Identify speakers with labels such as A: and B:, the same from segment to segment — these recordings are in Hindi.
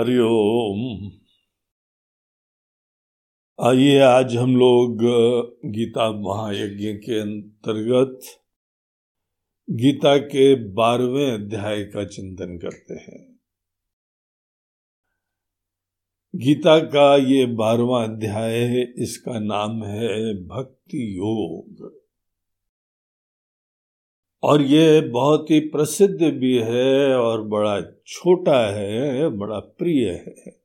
A: हरिओम आइए, आज हम लोग गीता महायज्ञ के अंतर्गत गीता के बारहवें अध्याय का चिंतन करते हैं। गीता का ये बारहवा अध्याय इसका नाम है भक्ति योग। और ये बहुत ही प्रसिद्ध भी है और बड़ा छोटा है, बड़ा प्रिय है।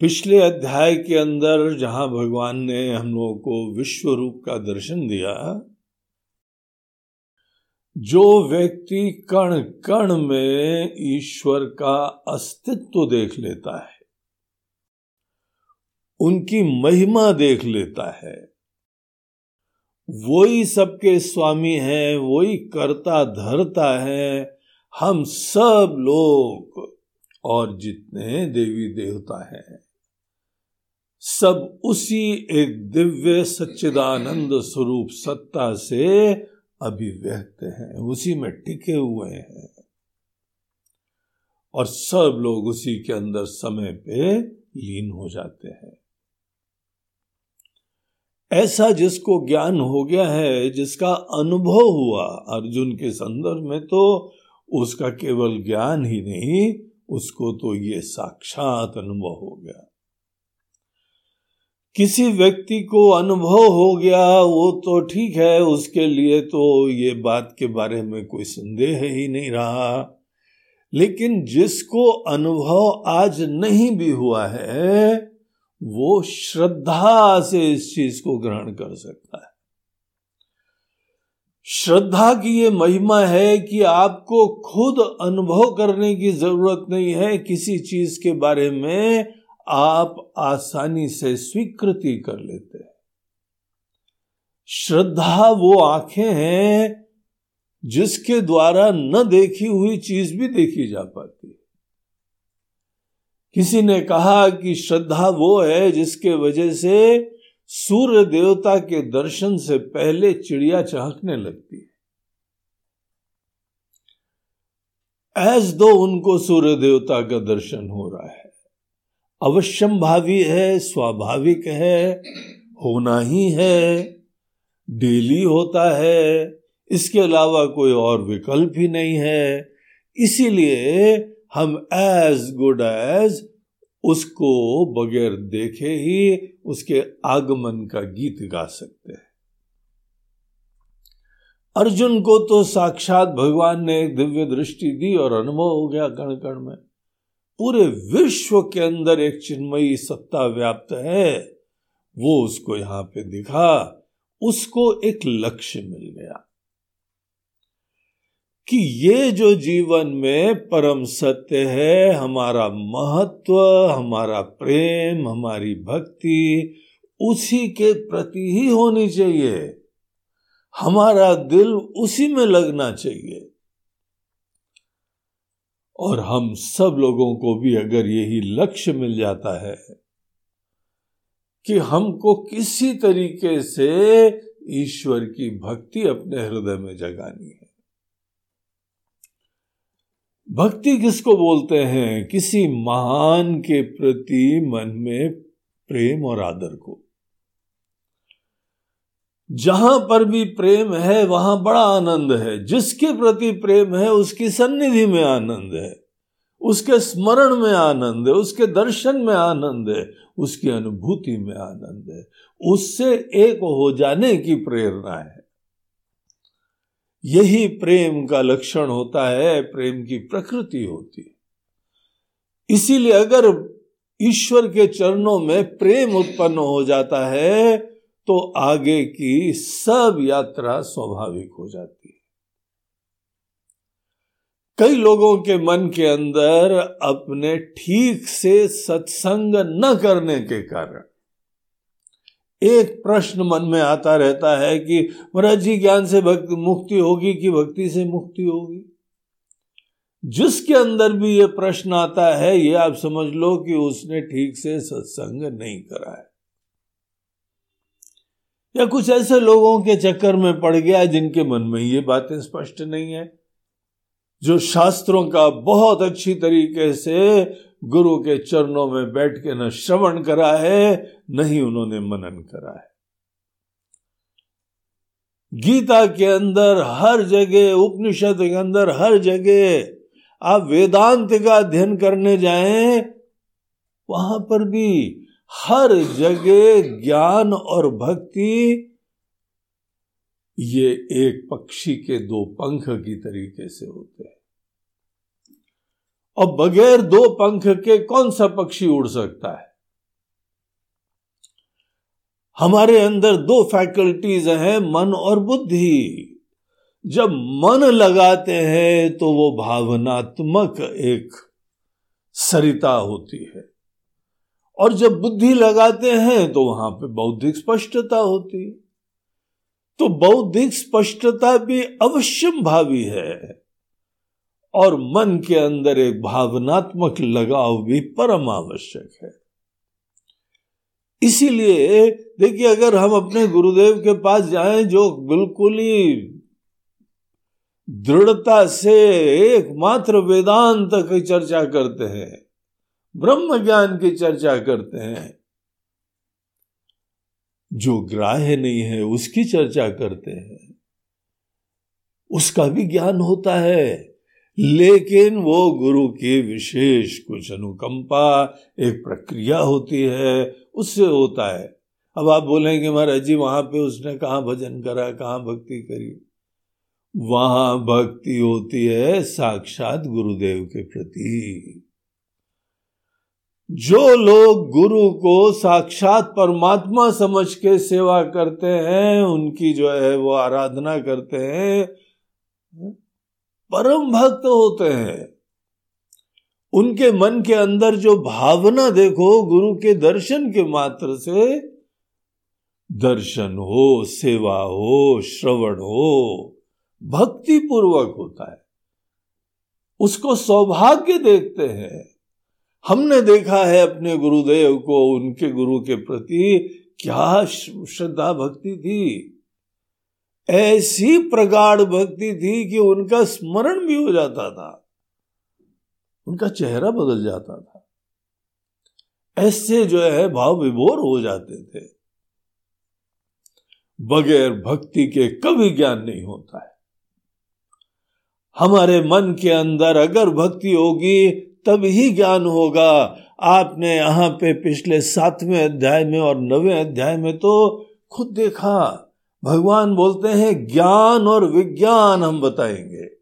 A: पिछले अध्याय के अंदर जहाँ भगवान ने हम लोगों को विश्व रूप का दर्शन दिया, जो व्यक्ति कण कण में ईश्वर का अस्तित्व देख लेता है, उनकी महिमा देख लेता है वही सबके स्वामी है, वही करता धरता है, हम सब लोग और जितने देवी देवता हैं। सब उसी एक दिव्य सच्चिदानंद स्वरूप सत्ता से अभिव्यक्त हैं, उसी में टिके हुए हैं। और सब लोग उसी के अंदर समय पे लीन हो जाते हैं। ऐसा जिसको ज्ञान हो गया है, जिसका अनुभव हुआ अर्जुन के संदर्भ में तो उसका केवल ज्ञान ही नहीं, उसको तो ये साक्षात अनुभव हो गया। किसी व्यक्ति को अनुभव हो गया, वो तो ठीक है, उसके लिए तो ये बात के बारे में कोई संदेह ही नहीं रहा। लेकिन जिसको अनुभव आज नहीं भी हुआ है वो श्रद्धा से इस चीज़ को ग्रहण कर सकता है। श्रद्धा की ये महिमा है कि आपको खुद अनुभव करने की ज़रूरत नहीं है किसी चीज़ के बारे में, आप आसानी से स्वीकृति कर लेते हैं। श्रद्धा वो आँखें हैं जिसके द्वारा न देखी हुई चीज़ भी देखी जा पाती है। किसी ने कहा कि श्रद्धा वो है जिसके वजह से सूर्य देवता के दर्शन से पहले चिड़िया चहकने लगती है। एज दो उनको सूर्य देवता का दर्शन हो रहा है। अवश्यम भावी है, स्वाभाविक है, होना ही है, डेली होता है, इसके अलावा कोई और विकल्प ही नहीं है। इसीलिए हम एज गुड एज उसको बगैर देखे ही उसके आगमन का गीत गा सकते हैं। अर्जुन को तो साक्षात भगवान ने एक दिव्य दृष्टि दी और अनुभव हो गया कण कण में। पूरे विश्व के अंदर एक चिन्मयी सत्ता व्याप्त है। वो उसको यहाँ पे दिखा, उसको एक लक्ष्य मिल गया। कि ये जो जीवन में परम सत्य है, हमारा महत्व, हमारा प्रेम, हमारी भक्ति, उसी के प्रति ही होनी चाहिए। हमारा दिल उसी में लगना चाहिए। और हम सब लोगों को भी अगर यही लक्ष्य मिल जाता है कि हमको किसी तरीके से ईश्वर की भक्ति अपने हृदय में जगानी है। भक्ति किसको बोलते हैं? किसी महान के प्रति मन में प्रेम और आदर को। जहाँ पर भी प्रेम है, वहाँ बड़ा आनंद है। जिसके प्रति प्रेम है, उसकी सन्निधि में आनंद है। उसके स्मरण में आनंद है, उसके दर्शन में आनंद है, उसकी अनुभूति में आनंद है। उससे एक हो जाने की प्रेरणा है। यही प्रेम का लक्षण होता है, प्रेम की प्रकृति होती है। इसीलिए अगर ईश्वर के चरणों में प्रेम उत्पन्न हो जाता है तो आगे की सब यात्रा स्वाभाविक हो जाती है। कई लोगों के मन के अंदर अपने ठीक से सत्संग न करने के कारण एक प्रश्न मन में आता रहता है कि महाराज जी ज्ञान से भक्ति मुक्ति होगी कि भक्ति से मुक्ति होगी? जिसके अंदर भी ये प्रश्न आता है, ये आप समझ लो कि उसने ठीक से सत्संग नहीं करा है। या कुछ ऐसे लोगों के चक्कर में पड़ गया जिनके मन में ये बातें स्पष्ट नहीं है, जो शास्त्रों का बहुत अच्छी तरीके से गुरु के चरणों में बैठ के न श्रवण करा है न ही उन्होंने मनन करा है। गीता के अंदर हर जगह, उपनिषद के अंदर हर जगह आप वेदांत का अध्ययन करने जाएँ, वहाँ पर भी हर जगह ज्ञान और भक्ति, ये एक पक्षी के दो पंख की तरीके से होते हैं। और बगैर दो पंख के कौन सा पक्षी उड़ सकता है? हमारे अंदर दो फैकल्टीज हैं, मन और बुद्धि। जब मन लगाते हैं तो वो भावनात्मक एक सरिता होती है। और जब बुद्धि लगाते हैं तो वहाँ पे बौद्धिक स्पष्टता होती है। तो बौद्धिक स्पष्टता भी अवश्यम भावी है। और मन के अंदर एक भावनात्मक लगाव भी परम आवश्यक है। इसीलिए, देखिए, अगर हम अपने गुरुदेव के पास जाएँ, जो बिल्कुल ही दृढ़ता से एकमात्र वेदांत की चर्चा करते हैं, ब्रह्म ज्ञान की चर्चा करते हैं, जो ग्राह्य नहीं है, उसकी चर्चा करते हैं, उसका भी ज्ञान होता है। लेकिन वो गुरु की विशेष कुछ अनुकंपा, एक प्रक्रिया होती है, उससे होता है। अब आप बोलेंगे, महाराज जी, वहाँ पे उसने कहा भजन करा, कहा भक्ति करी? वहाँ भक्ति होती है साक्षात गुरुदेव के प्रति। जो लोग गुरु को साक्षात परमात्मा समझ के सेवा करते हैं, उनकी जो है वो आराधना करते हैं परम भक्त होते हैं। उनके मन के अंदर जो भावना देखो, गुरु के दर्शन के मात्र से, दर्शन हो, सेवा हो, श्रवण हो भक्ति पूर्वक होता है। उसको सौभाग्य देखते हैं। हमने देखा है अपने गुरुदेव को, उनके गुरु के प्रति क्या श्रद्धा भक्ति थी। ऐसी प्रगाढ़ भक्ति थी कि उनका स्मरण भी हो जाता था। उनका चेहरा बदल जाता था। ऐसे जो है भाव विभोर हो जाते थे। बगैर भक्ति के कभी ज्ञान नहीं होता है। हमारे मन के अंदर अगर भक्ति होगी, तब ही ज्ञान होगा। आपने यहाँ पे पिछले सातवें अध्याय में और नवे अध्याय में तो खुद देखा। भगवान बोलते हैं, ज्ञान और विज्ञान हम बताएँगे।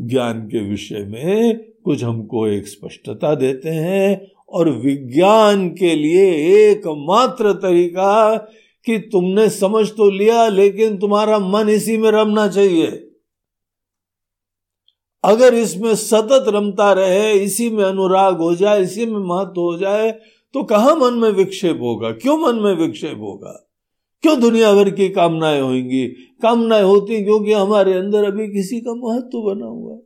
A: ज्ञान के विषय में कुछ हमको एक स्पष्टता देते हैं और विज्ञान के लिए एकमात्र तरीका कि तुमने समझ तो लिया, लेकिन तुम्हारा मन इसी में रमना चाहिए। अगर इसमें सतत रमता रहे, इसी में अनुराग हो जाए, इसी में महत्व हो जाए तो कहा मन में विक्षेप होगा? क्यों मन में विक्षेप होगा? क्यों दुनिया भर की कामनाएँ होंगी? कामनाएँ होती क्योंकि हमारे अंदर अभी किसी का महत्व बना हुआ है।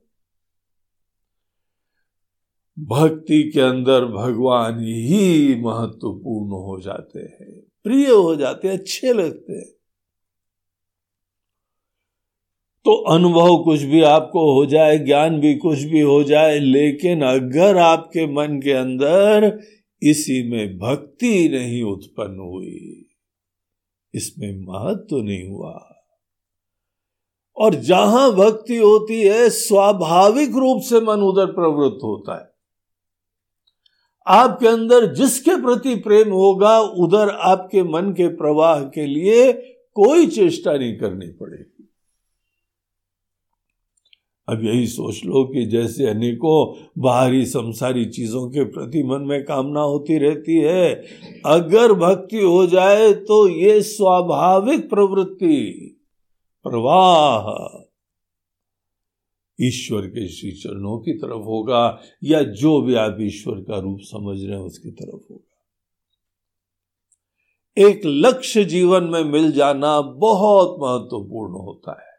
A: भक्ति के अंदर भगवान ही महत्वपूर्ण हो जाते हैं, प्रिय हो जाते हैं, अच्छे लगते हैं। तो अनुभव कुछ भी आपको हो जाए, ज्ञान भी कुछ भी हो जाए, लेकिन अगर आपके मन के अंदर इसी में भक्ति नहीं उत्पन्न हुई इसमें महत्व तो नहीं हुआ। और जहाँ भक्ति होती है, स्वाभाविक रूप से मन उधर प्रवृत्त होता है। आपके अंदर जिसके प्रति प्रेम होगा, उधर आपके मन के प्रवाह के लिए कोई चेष्टा नहीं करनी पड़ेगी। अब यही सोच लो कि जैसे अनेकों बाहरी संसारी चीज़ों के प्रति मन में कामना होती रहती है, अगर भक्ति हो जाए तो ये स्वाभाविक प्रवृत्ति। प्रवाह। ईश्वर के श्री चरणों की तरफ़ होगा या जो भी आप ईश्वर का रूप समझ रहे हैं उसकी तरफ़ होगा। एक लक्ष्य जीवन में मिल जाना बहुत महत्वपूर्ण होता है।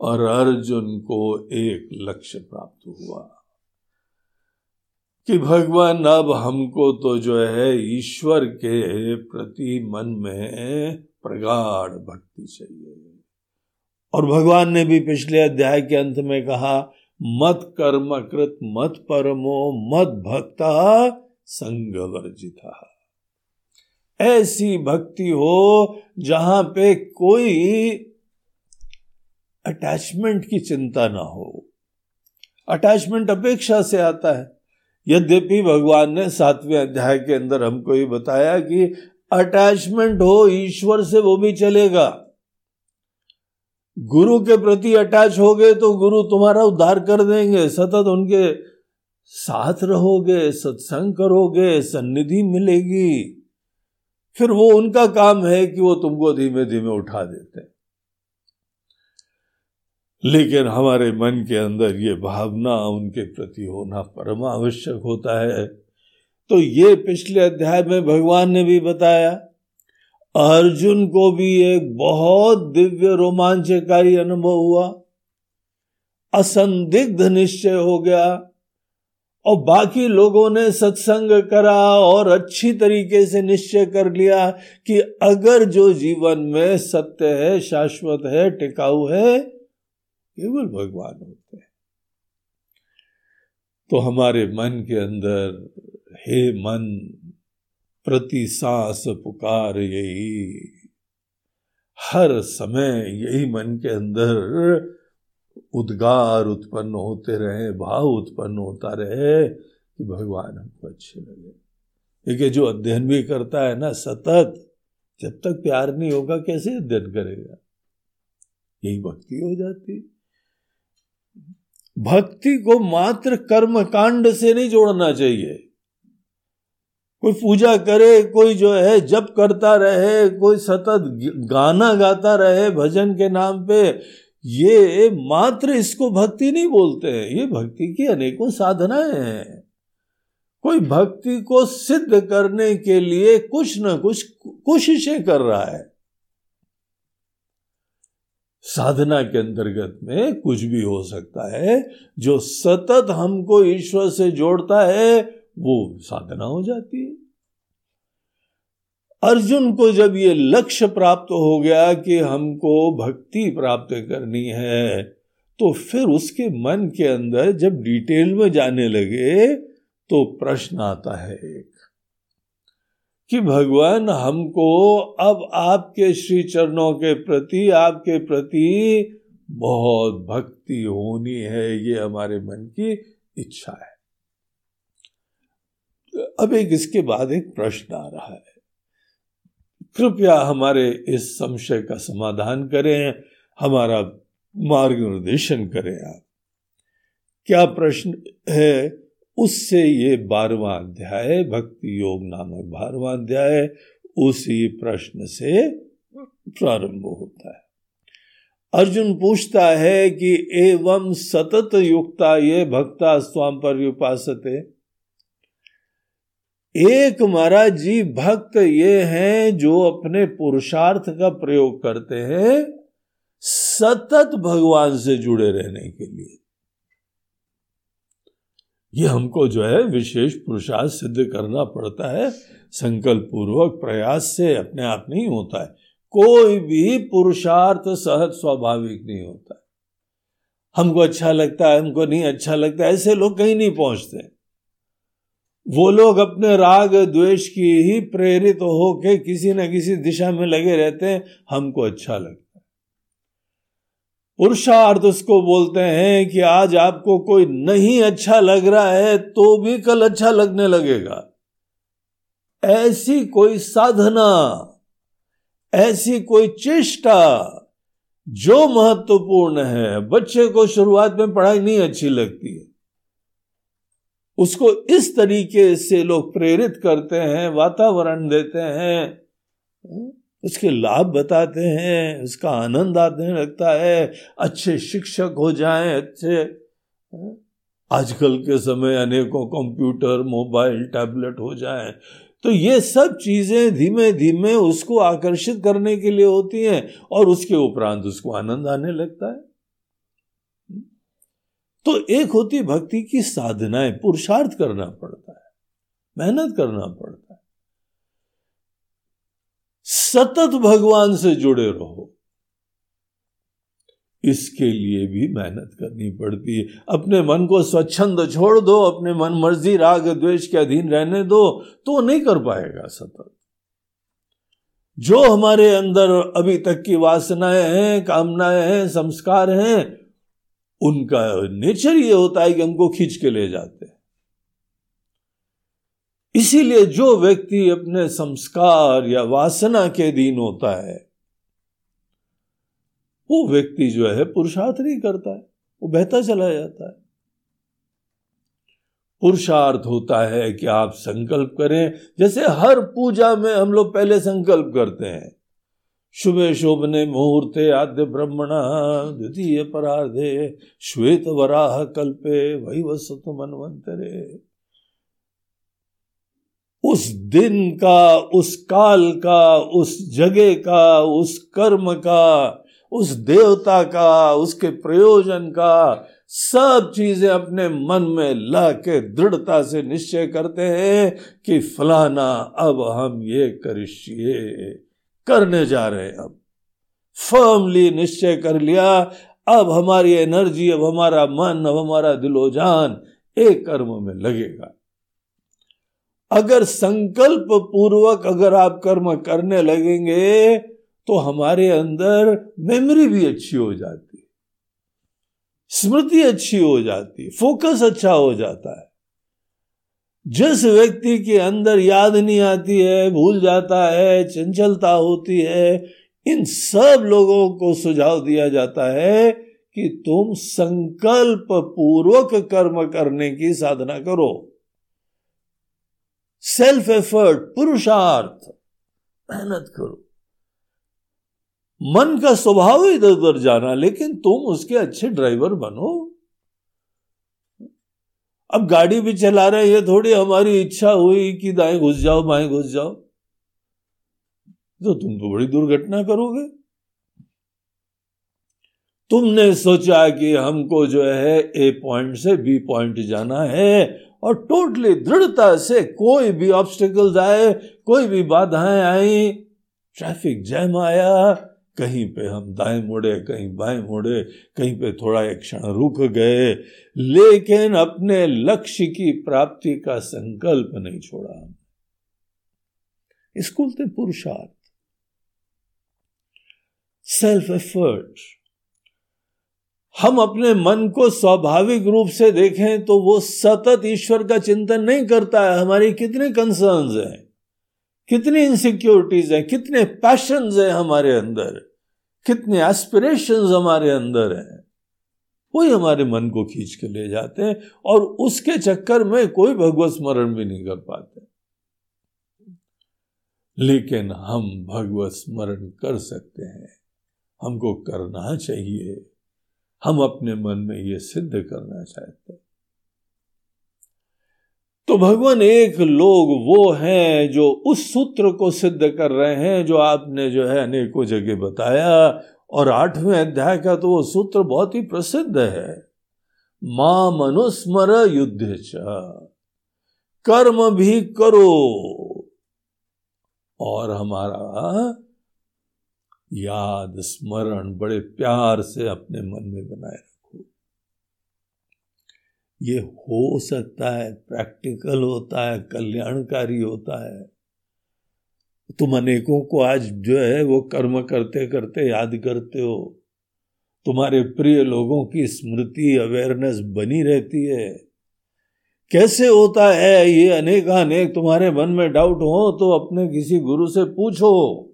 A: और अर्जुन को एक लक्ष्य प्राप्त हुआ कि भगवान, अब हमको तो जो है ईश्वर के प्रति मन में प्रगाढ़ भक्ति चाहिए। और भगवान ने भी पिछले अध्याय के अंत में कहा, मत कर्म कृत, मत परमो, मत भक्ता संग वर्जिता। ऐसी भक्ति हो जहाँ पे कोई अटैचमेंट की चिंता ना हो। अटैचमेंट अपेक्षा से आता है। यद्यपि भगवान ने सातवें अध्याय के अंदर हमको ये बताया कि अटैचमेंट हो, ईश्वर से वो भी चलेगा। गुरु के प्रति अटैच हो गए तो गुरु तुम्हारा उद्धार कर देंगे। सतत उनके साथ रहोगे, सत्संग करोगे, सन्निधि मिलेगी। फिर वो उनका काम है कि वो तुमको धीमे धीमे उठा देते हैं। लेकिन हमारे मन के अंदर ये भावना उनके प्रति होना परम आवश्यक होता है। तो ये पिछले अध्याय में भगवान ने भी बताया, अर्जुन को भी एक बहुत दिव्य रोमांचकारी अनुभव हुआ। असंदिग्ध निश्चय हो गया और बाकी लोगों ने सत्संग करा और अच्छी तरीके से निश्चय कर लिया कि अगर जो जीवन में सत्य है, शाश्वत है, टिकाऊ है केवल भगवान होते हैं। तो हमारे मन के अंदर, हे मन, प्रति सांस पुकार यही। हर समय यही मन के अंदर उद्गार उत्पन्न होते रहे, भाव उत्पन्न होता रहे कि भगवान हमको अच्छे लगे। देखिए, जो अध्ययन भी करता है ना, सतत, जब तक प्यार नहीं होगा, कैसे अध्ययन करेगा? यही भक्ति हो जाती। भक्ति को मात्र कर्म कांड से नहीं जोड़ना चाहिए। कोई पूजा करे, कोई जो है, जप करता रहे, कोई सतत गाना गाता रहे भजन के नाम पे, ये मात्र इसको भक्ति नहीं बोलते हैं। ये भक्ति की अनेकों साधनाएँ हैं। कोई भक्ति को सिद्ध करने के लिए कुछ न कुछ कोशिशें कर रहा है। साधना के अंतर्गत में कुछ भी हो सकता है, जो सतत हमको ईश्वर से जोड़ता है, वो साधना हो जाती है। अर्जुन को जब ये लक्ष्य प्राप्त हो गया कि हमको भक्ति प्राप्त करनी है तो फिर उसके मन के अंदर जब डिटेल में जाने लगे तो प्रश्न आता है एक। कि भगवान हमको अब आपके श्री चरणों के प्रति, आपके प्रति बहुत भक्ति होनी है, ये हमारे मन की इच्छा है। अब एक इसके बाद एक प्रश्न आ रहा है। कृपया हमारे इस संशय का समाधान करें, हमारा मार्गनिर्देशन करें आप। क्या प्रश्न है? उससे ये बारवा अध्याय, भक्ति योग नामक बारवा अध्याय, उसी प्रश्न से प्रारंभ होता है। अर्जुन पूछता है कि एवं सतत युक्ता ये भक्ता स्वाम पर उपासते? एक महाराज जी, भक्त ये हैं जो अपने पुरुषार्थ का प्रयोग करते हैं सतत भगवान से जुड़े रहने के लिए। ये हमको जो है विशेष पुरुषार्थ सिद्ध करना पड़ता है। संकल्प पूर्वक प्रयास से अपने आप नहीं होता है। कोई भी पुरुषार्थ सहज स्वाभाविक नहीं होता है। हमको अच्छा लगता है, हमको नहीं अच्छा लगता ऐसे लोग कहीं नहीं पहुँचते। वो लोग अपने राग द्वेष की ही प्रेरित होके किसी न किसी दिशा में लगे रहते हैं। हमको अच्छा लगता पुरुषार्थ उसको बोलते हैं कि आज आपको कोई नहीं अच्छा लग रहा है तो भी कल अच्छा लगने लगेगा। ऐसी कोई साधना, ऐसी कोई चेष्टा जो महत्वपूर्ण है, बच्चे को शुरुआत में पढ़ाई नहीं अच्छी लगती है। उसको इस तरीके से लोग प्रेरित करते हैं, वातावरण देते हैं। उसके लाभ बताते हैं, उसका आनंद आने लगता है, अच्छे शिक्षक हो जाएँ, अच्छे। आजकल के समय अनेकों कंप्यूटर, मोबाइल, टैबलेट हो जाएँ। तो ये सब चीज़ें धीमे धीमे उसको आकर्षित करने के लिए होती हैं और उसके उपरांत उसको आनंद आने लगता है। तो एक होती भक्ति की साधनाएँ, पुरुषार्थ करना पड़ता है, मेहनत करना पड़ता है। सतत भगवान से जुड़े रहो। इसके लिए भी मेहनत करनी पड़ती है। अपने मन को स्वच्छंद छोड़ दो, अपने मन मर्ज़ी, राग, द्वेष के अधीन रहने दो तो नहीं कर पाएगा सतत। जो हमारे अंदर अभी तक की वासनाएँ हैं, कामनाएँ हैं, संस्कार हैं, उनका नेचर ये होता है कि हमको खींच के ले जाते हैं। इसीलिए जो व्यक्ति अपने संस्कार या वासना के अधीन होता है, वो व्यक्ति जो है पुरुषार्थ नहीं करता है, वो बहता चला जाता है। पुरुषार्थ होता है कि आप संकल्प करें। जैसे हर पूजा में हम लोग पहले संकल्प करते हैं। शुभे शोभने मुहूर्ते आद्य ब्रह्मणा, द्वितीय परार्धे, श्वेत वराह कल्पे वही वसत मनवंतरे। उस दिन का, उस काल का, उस जगह का, उस कर्म का, उस देवता का, उसके प्रयोजन का सब चीज़ें अपने मन में ला के दृढ़ता से निश्चय करते हैं कि फलाना अब हम ये करिष्ये करने जा रहे हैं अब। फर्मली निश्चय कर लिया, अब हमारी एनर्जी अब हमारा मन, अब हमारा दिलोजान एक कर्म में लगेगा। अगर संकल्प पूर्वक अगर आप कर्म करने लगेंगे तो हमारे अंदर मेमोरी भी अच्छी हो जाती स्मृति अच्छी हो जाती फोकस अच्छा हो जाता है। जिस व्यक्ति के अंदर याद नहीं आती है, भूल जाता है, चंचलता होती है, इन सब लोगों को सुझाव दिया जाता है कि तुम संकल्प पूर्वक कर्म करने की साधना करो। सेल्फ एफर्ट पुरुषार्थ मेहनत करो। मन का स्वभाव इधर उधर जाना, लेकिन तुम उसके अच्छे ड्राइवर बनो। अब गाड़ी भी चला रहे ये थोड़ी हमारी इच्छा हुई कि दाएँ घुस जाओ, बाएँ घुस जाओ। तो तुम तो बड़ी दुर्घटना करोगे। तुमने सोचा कि हमको जो है ए पॉइंट से बी पॉइंट जाना है। और टोटली दृढ़ता से कोई भी ऑब्स्टिकल्स आए, कोई भी बाधाएँ आई ट्रैफ़िक जैम आया, कहीं पे हम दाएँ मुड़े, कहीं बाएँ मुड़े, कहीं पे थोड़ा एक क्षण रुक गए, लेकिन अपने लक्ष्य की प्राप्ति का संकल्प नहीं छोड़ा इसको बोलते पुरुषार्थ। सेल्फ एफर्ट हम अपने मन को स्वाभाविक रूप से देखें तो वो सतत ईश्वर का चिंतन नहीं करता है। हमारी कितने कंसर्न्स हैं, कितनी इनसिक्योरिटीज हैं, कितने पैशंस हैं हमारे अंदर, कितने एस्पिरेशन हमारे अंदर हैं। वही हमारे मन को खींच के ले जाते हैं और उसके चक्कर में कोई भगवत स्मरण भी नहीं कर पाते। लेकिन हम भगवत स्मरण कर सकते हैं। हमको करना चाहिए। हम अपने मन में ये सिद्ध करना चाहते हैं। तो भगवान एक लोग वो हैं जो उस सूत्र को सिद्ध कर रहे हैं जो आपने जो है अनेकों जगह बताया, और आठवें अध्याय का तो वो सूत्र बहुत ही प्रसिद्ध है। माँ मनुस्मर युद्ध कर्म भी करो, और हमारा याद, स्मरण बड़े प्यार से अपने मन में बनाए रखो। ये हो सकता है, प्रैक्टिकल होता है, कल्याणकारी होता है। तुम अनेकों को आज जो है वो कर्म करते करते याद करते हो। तुम्हारे प्रिय लोगों की स्मृति अवेयरनेस बनी रहती है। कैसे होता है, ये अनेक अनेक तुम्हारे मन में डाउट हो तो अपने किसी गुरु से पूछो।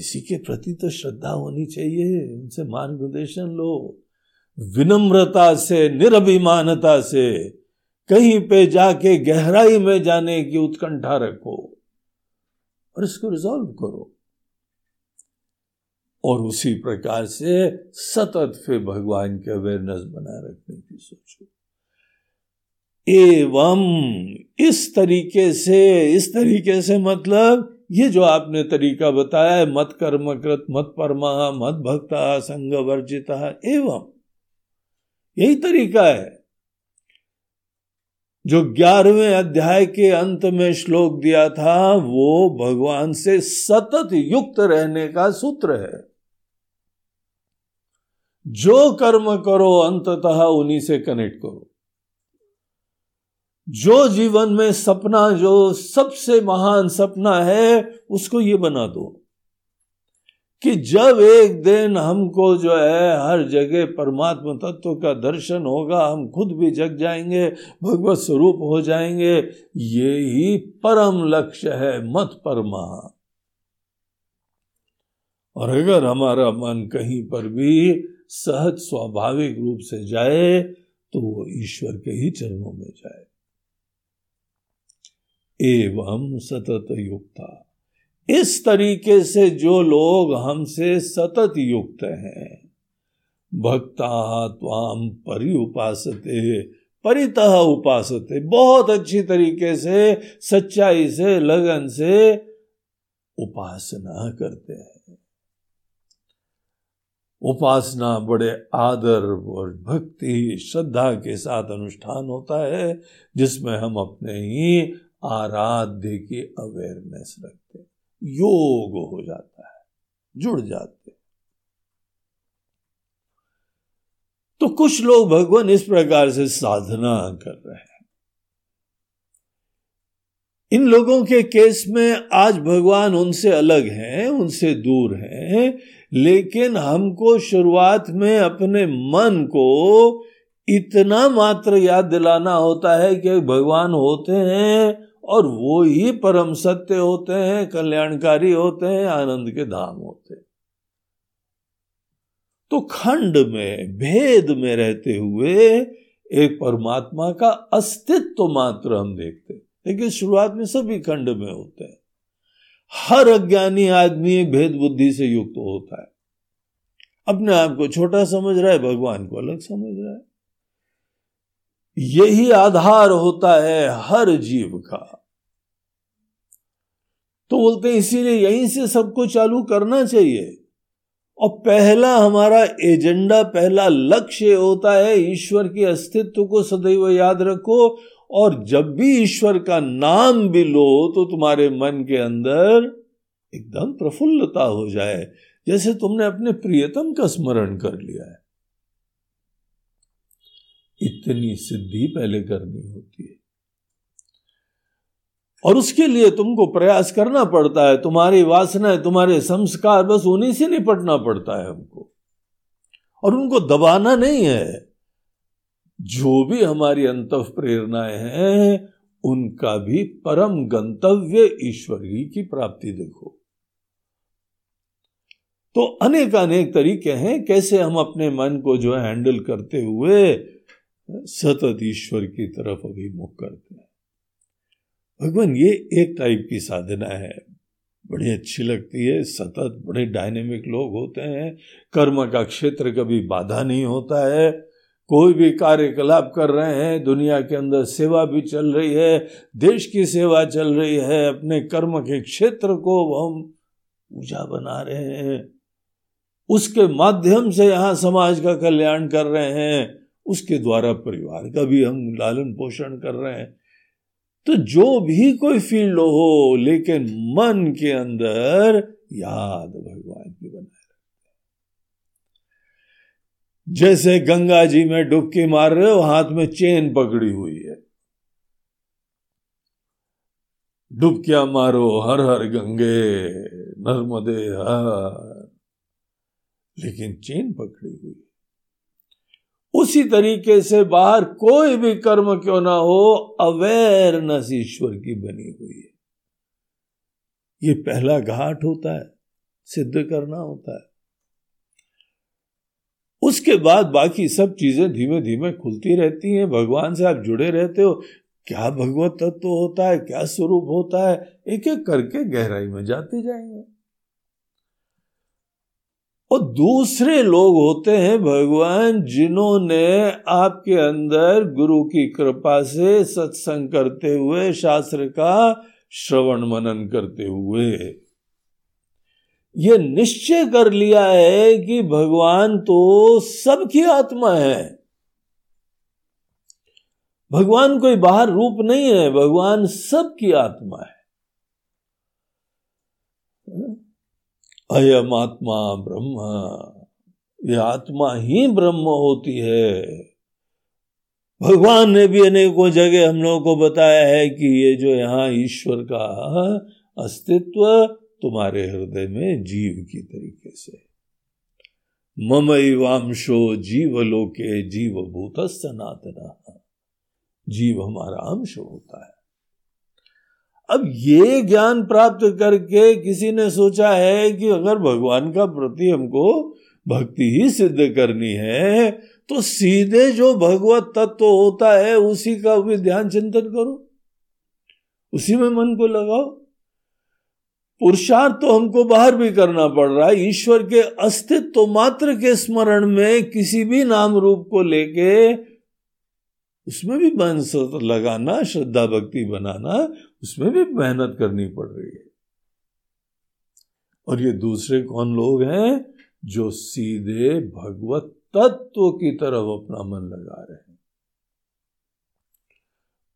A: किसी के प्रति तो श्रद्धा होनी चाहिए, उनसे मार्गदर्शन लो। विनम्रता से, निरभिमानता से, कहीं पे जाके गहराई में जाने की उत्कंठा रखो और इसको रिजॉल्व करो। और उसी प्रकार से सतत फिर भगवान के अवेयरनेस बनाए रखने की सोचो। एवं इस तरीके से, इस तरीके से मतलब ये जो आपने तरीका बताया है, मत कर्मकृत, मत परमा, मत भक्ता, संग वर्जिता, एवं यही तरीका है। जो ग्यारहवें अध्याय के अंत में श्लोक दिया था, वो भगवान से सतत युक्त रहने का सूत्र है। जो कर्म करो, अंततः उन्हीं से कनेक्ट करो। जो जीवन में सपना, जो सबसे महान सपना है, उसको ये बना दो कि जब एक दिन हमको जो है, हर जगह परमात्मा तत्व का दर्शन होगा, हम खुद भी जग जाएँगे, भगवत स्वरूप हो जाएँगे, ये ही परम लक्ष्य है, मत परमा। और अगर हमारा मन कहीं पर भी सहज, स्वाभाविक रूप से जाए तो वो ईश्वर के ही चरणों में जाए। एवं सतत युक्ता इस तरीके से जो लोग हमसे सतत युक्त हैं, भक्ता त्वाम परि उपासते परितः उपासते, बहुत अच्छी तरीके से, सच्चाई से, लगन से उपासना करते हैं। उपासना बड़े आदर और भक्ति, श्रद्धा के साथ अनुष्ठान होता है, जिसमें हम अपने ही आराध्य की अवेयरनेस रखते योग हो जाता है, जुड़ जाते तो कुछ लोग भगवान इस प्रकार से साधना कर रहे हैं। इन लोगों के केस में आज भगवान उनसे अलग हैं, उनसे दूर हैं, लेकिन हमको शुरुआत में अपने मन को इतना मात्र याद दिलाना होता है कि भगवान होते हैं और वो ही परम सत्य होते हैं, कल्याणकारी होते हैं, आनंद के धाम होते हैं। तो खंड में, भेद में रहते हुए एक परमात्मा का अस्तित्व मात्र हम देखते हैं। लेकिन शुरुआत में सभी खंड में होते हैं। हर अज्ञानी आदमी एक भेद बुद्धि से युक्त होता है। अपने आप को छोटा समझ रहा है, भगवान को अलग समझ रहा है। यही आधार होता है हर जीव का। तो बोलते हैं, इसीलिए यहीं से सबको चालू करना चाहिए। और पहला हमारा एजेंडा, पहला लक्ष्य होता है, ईश्वर के अस्तित्व को सदैव याद रखो, और जब भी ईश्वर का नाम भी लो तो तुम्हारे मन के अंदर एकदम प्रफुल्लता हो जाए। जैसे तुमने अपने प्रियतम का स्मरण कर लिया है। इतनी सिद्धि पहले करनी होती है। और उसके लिए तुमको प्रयास करना पड़ता है, तुम्हारी वासना तुम्हारे संस्कार, बस उन्हीं से निपटना पड़ता है हमको। और उनको दबाना नहीं है। जो भी हमारी अंत प्रेरणाएँ हैं, उनका भी परम गंतव्य ईश्वर ही की प्राप्ति देखो। तो अनेक अनेक तरीके हैं, कैसे हम अपने मन को जो है हैंडल करते हुए सतत ईश्वर की तरफ़ अभिमुख करते हैं। भगवान, ये एक टाइप की साधना है। बड़ी अच्छी लगती है। सतत बड़े डायनेमिक लोग होते हैं। कर्म का क्षेत्र कभी बाधा नहीं होता है। कोई भी कार्यकलाप कर रहे हैं। दुनिया के अंदर सेवा भी चल रही है। देश की सेवा चल रही है। अपने कर्म के क्षेत्र को हम ऊँचा बना रहे हैं। उसके माध्यम से यहाँ समाज का कल्याण कर रहे हैं। उसके द्वारा परिवार का भी हम लालन पोषण कर रहे हैं। तो जो भी कोई फ़ील्ड हो, लेकिन मन के अंदर याद भगवान की बनाए रखते जैसे गंगा जी में डुबकी मार रहे हो, हाथ में चेन पकड़ी हुई है। डुबकिया मारो, हर हर गंगे, नर्मदे हर। लेकिन चेन पकड़ी हुई उसी तरीके से बाहर कोई भी कर्म क्यों ना हो अवेयरनेस ईश्वर की बनी हुई है। ये पहला घाट होता है, सिद्ध करना होता है। उसके बाद बाकी सब चीज़ें धीमे धीमे खुलती रहती हैं, भगवान से आप जुड़े रहते हो। क्या भगवत तत्व तो होता है, क्या स्वरूप होता है एक एक करके गहराई में जाते जाएँगे। और दूसरे लोग होते हैं भगवान जिन्होंने आपके अंदर गुरु की कृपा से सत्संग करते हुए, शास्त्र का श्रवण मनन करते हुए। ये निश्चय कर लिया है कि भगवान तो सबकी आत्मा है। भगवान कोई बाहर रूप नहीं है, भगवान सबकी आत्मा है। अयम आत्मा ब्रह्म। ये आत्मा ही ब्रह्म होती है। भगवान ने भी अनेकों जगह हम लोगों को बताया है कि ये जो यहाँ ईश्वर का अस्तित्व तुम्हारे हृदय में जीव की तरीके से। मम लोके जीव भूत सनातना। जीव हमारा अंश होता है। अब ये ज्ञान प्राप्त करके किसी ने सोचा है कि अगर भगवान का प्रति हमको भक्ति ही सिद्ध करनी है तो सीधे जो भगवत तत्व होता है, उसी का भी ध्यान चिंतन करो। उसी में मन को लगाओ। पुरुषार्थ तो हमको बाहर भी करना पड़ रहा है। ईश्वर के अस्तित्व मात्र के स्मरण में किसी भी नाम रूप को लेके उसमें भी मन लगाना, श्रद्धा भक्ति बनाना उसमें भी मेहनत करनी पड़ रही है। और ये दूसरे कौन लोग हैं जो सीधे भगवत तत्व की तरफ़ अपना मन लगा रहे हैं।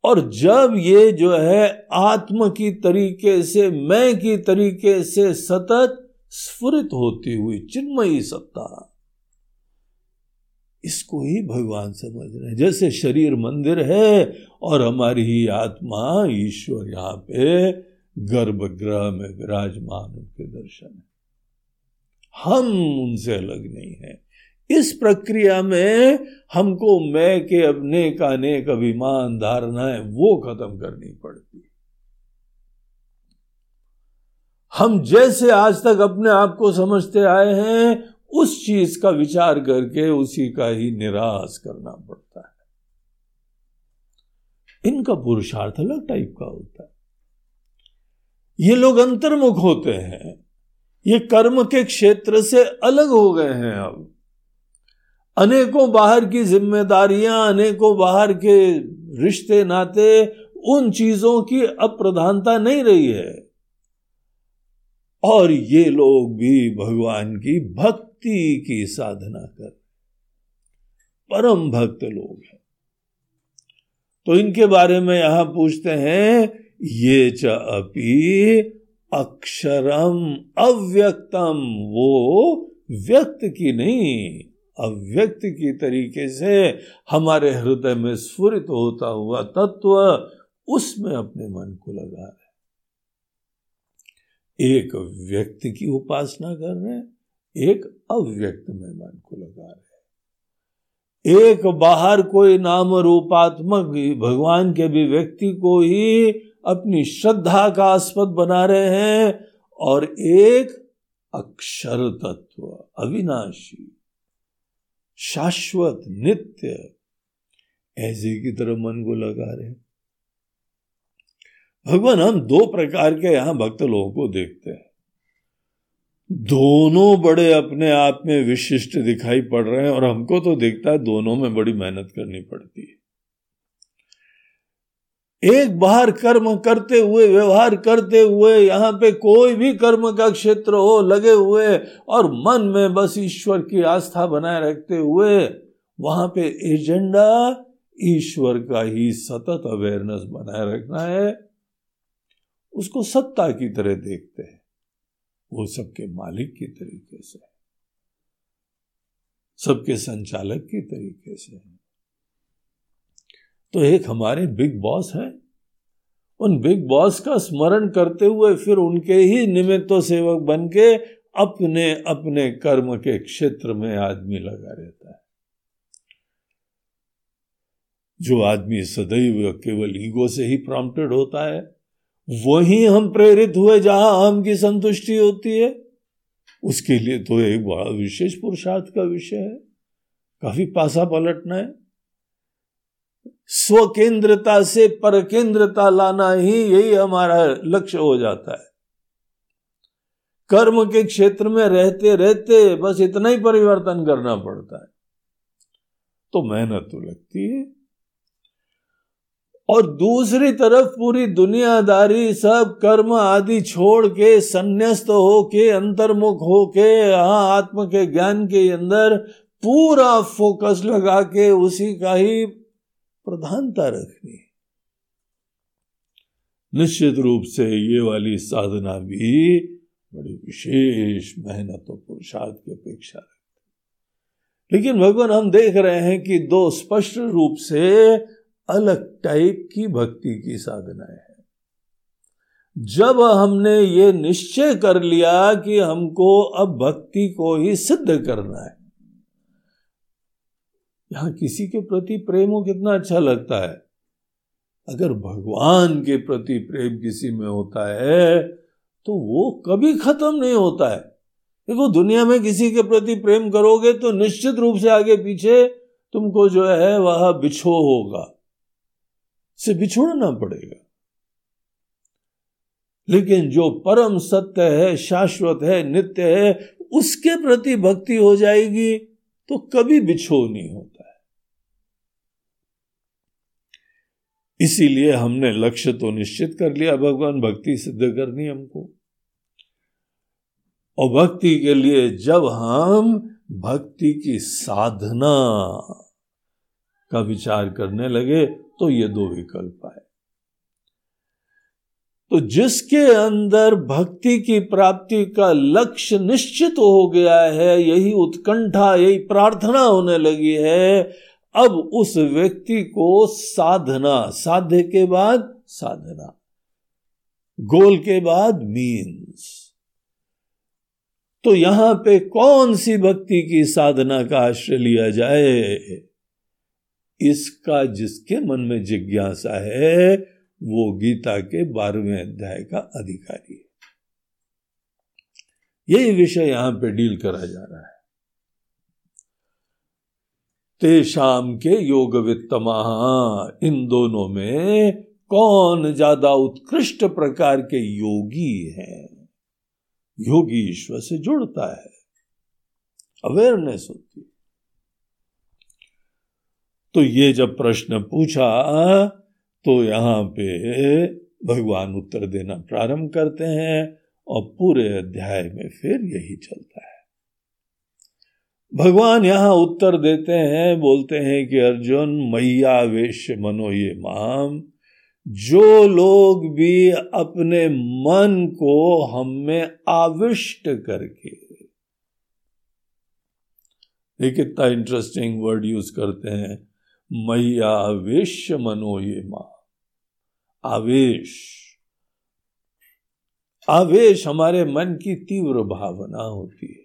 A: और जब ये जो है आत्म की तरीके से, मैं की तरीके से सतत स्फुरित होती हुई चिन्मयी सत्ता इसको ही भगवान समझ रहे हैं। जैसे शरीर मंदिर है और हमारी ही आत्मा ईश्वर यहाँ पे गर्भगृह में विराजमान उनके दर्शन है। हम उनसे अलग नहीं है। इस प्रक्रिया में हमको मैं के अनेक अनेक अभिमान, धारणाएँ, वो खत्म करनी पड़ती। हम जैसे आज तक अपने आप को समझते आए हैं उस चीज़ का विचार करके उसी का ही निराश करना पड़ता है। इनका पुरुषार्थ अलग टाइप का होता है। ये लोग अंतर्मुख होते हैं। ये कर्म के क्षेत्र से अलग हो गए हैं अब। अनेकों बाहर की जिम्मेदारियाँ, अनेकों बाहर के रिश्ते, नाते, उन चीज़ों की अप्रधानता नहीं रही है। और ये लोग भी भगवान की भक्ति की साधना कर। परम भक्त लोग हैं। तो इनके बारे में यहाँ पूछते हैं, ये च अपी अक्षरम अव्यक्तम, वो व्यक्त की नहीं, अव्यक्त की तरीके से हमारे हृदय में स्फुरित होता हुआ तत्व उसमें अपने मन को लगा रहे एक व्यक्ति की उपासना कर रहे हैं। एक अव्यक्त में मन को लगा रहे एक बाहर कोई नाम रूपात्मक, भगवान के भी व्यक्ति को ही अपनी श्रद्धा का आस्पद बना रहे हैं और एक अक्षर तत्व, अविनाशी, शाश्वत, नित्य, ऐसे की तरफ़ मन को लगा रहे भगवान, हम दो प्रकार के यहाँ भक्त लोगों को देखते हैं। दोनों बड़े अपने आप में विशिष्ट दिखाई पड़ रहे हैं और हमको तो दिखता है दोनों में बड़ी मेहनत करनी पड़ती है। एक बार कर्म करते हुए, व्यवहार करते हुए, यहाँ पे कोई भी कर्म का क्षेत्र हो, लगे हुए और मन में बस ईश्वर की आस्था बनाए रखते हुए, वहाँ पे एजेंडा ईश्वर का ही सतत अवेयरनेस बनाए रखना है। उसको सत्ता की तरह देखते हैं। वो सबके मालिक की तरीके से है। सबके संचालक की तरीके से है। तो एक हमारे बिग बॉस है। उन बिग बॉस का स्मरण करते हुए फिर उनके ही निमित्त सेवक बन के अपने अपने कर्म के क्षेत्र में आदमी लगा रहता है। जो आदमी सदैव केवल ईगो से ही प्रॉम्प्टेड होता है वही हम प्रेरित हुए जहाँ हम की संतुष्टि होती है। उसके लिए तो एक बड़ा विशेष पुरुषार्थ का विषय है। काफ़ी पासा पलटना है। स्वकेंद्रता से परकेंद्रता लाना ही यही हमारा लक्ष्य हो जाता है। कर्म के क्षेत्र में रहते रहते बस इतना ही परिवर्तन करना पड़ता है। तो मेहनत तो लगती है। और दूसरी तरफ़ पूरी दुनियादारी सब कर्म आदि छोड़ के संन्यास्त होके, अंतर्मुख होके, यहाँ आत्म के ज्ञान के अंदर पूरा फोकस लगा के उसी का ही प्रधानता रखनी निश्चित रूप से ये वाली साधना भी बड़ी विशेष मेहनत और पुरुषार्थ की अपेक्षा रखती लेकिन भगवान, हम देख रहे हैं कि दो स्पष्ट रूप से अलग टाइप की भक्ति की साधनाएँ हैं। जब हमने ये निश्चय कर लिया कि हमको अब भक्ति को ही सिद्ध करना है, यहाँ किसी के प्रति प्रेम हो कितना अच्छा लगता है। अगर भगवान के प्रति प्रेम किसी में होता है तो वो कभी खत्म नहीं होता है। देखो, दुनिया में किसी के प्रति प्रेम करोगे तो निश्चित रूप से आगे पीछे तुमको जो है वह बिछो होगा। से बिछोड़ना पड़ेगा। लेकिन जो परम सत्य है, शाश्वत है, नित्य है, उसके प्रति भक्ति हो जाएगी तो कभी बिछो नहीं होता है। इसीलिए हमने लक्ष्य तो निश्चित कर लिया, भगवान भक्ति सिद्ध करनी हमको। और भक्ति के लिए जब हम भक्ति की साधना का विचार करने लगे तो ये दो विकल्प आए। तो जिसके अंदर भक्ति की प्राप्ति का लक्ष्य निश्चित हो गया है, यही उत्कंठा, यही प्रार्थना होने लगी है, अब उस व्यक्ति को साधना, साध्य के बाद साधना, गोल के बाद मीन्स तो यहाँ पे कौन सी भक्ति की साधना का आश्रय लिया जाए? इसका जिसके मन में जिज्ञासा है, वो गीता के बारहवें अध्याय का अधिकारी है। यही विषय यहाँ पे डील करा जा रहा है। तेषाम के योग इन दोनों में कौन ज़्यादा उत्कृष्ट प्रकार के योगी हैं? योगी ईश्वर से जुड़ता है। अवेयरनेस होती है। तो ये जब प्रश्न पूछा तो यहाँ पे भगवान उत्तर देना प्रारंभ करते हैं और पूरे अध्याय में फिर यही चलता है। भगवान यहाँ उत्तर देते हैं, बोलते हैं कि अर्जुन, मैया वेश मनो ये माम। जो लोग भी अपने मन को हम में आविष्ट करके, ये कितना इंटरेस्टिंग वर्ड यूज़ करते हैं। मैया आवेश मनो ये माँ। आवेश। आवेश हमारे मन की तीव्र भावना होती है।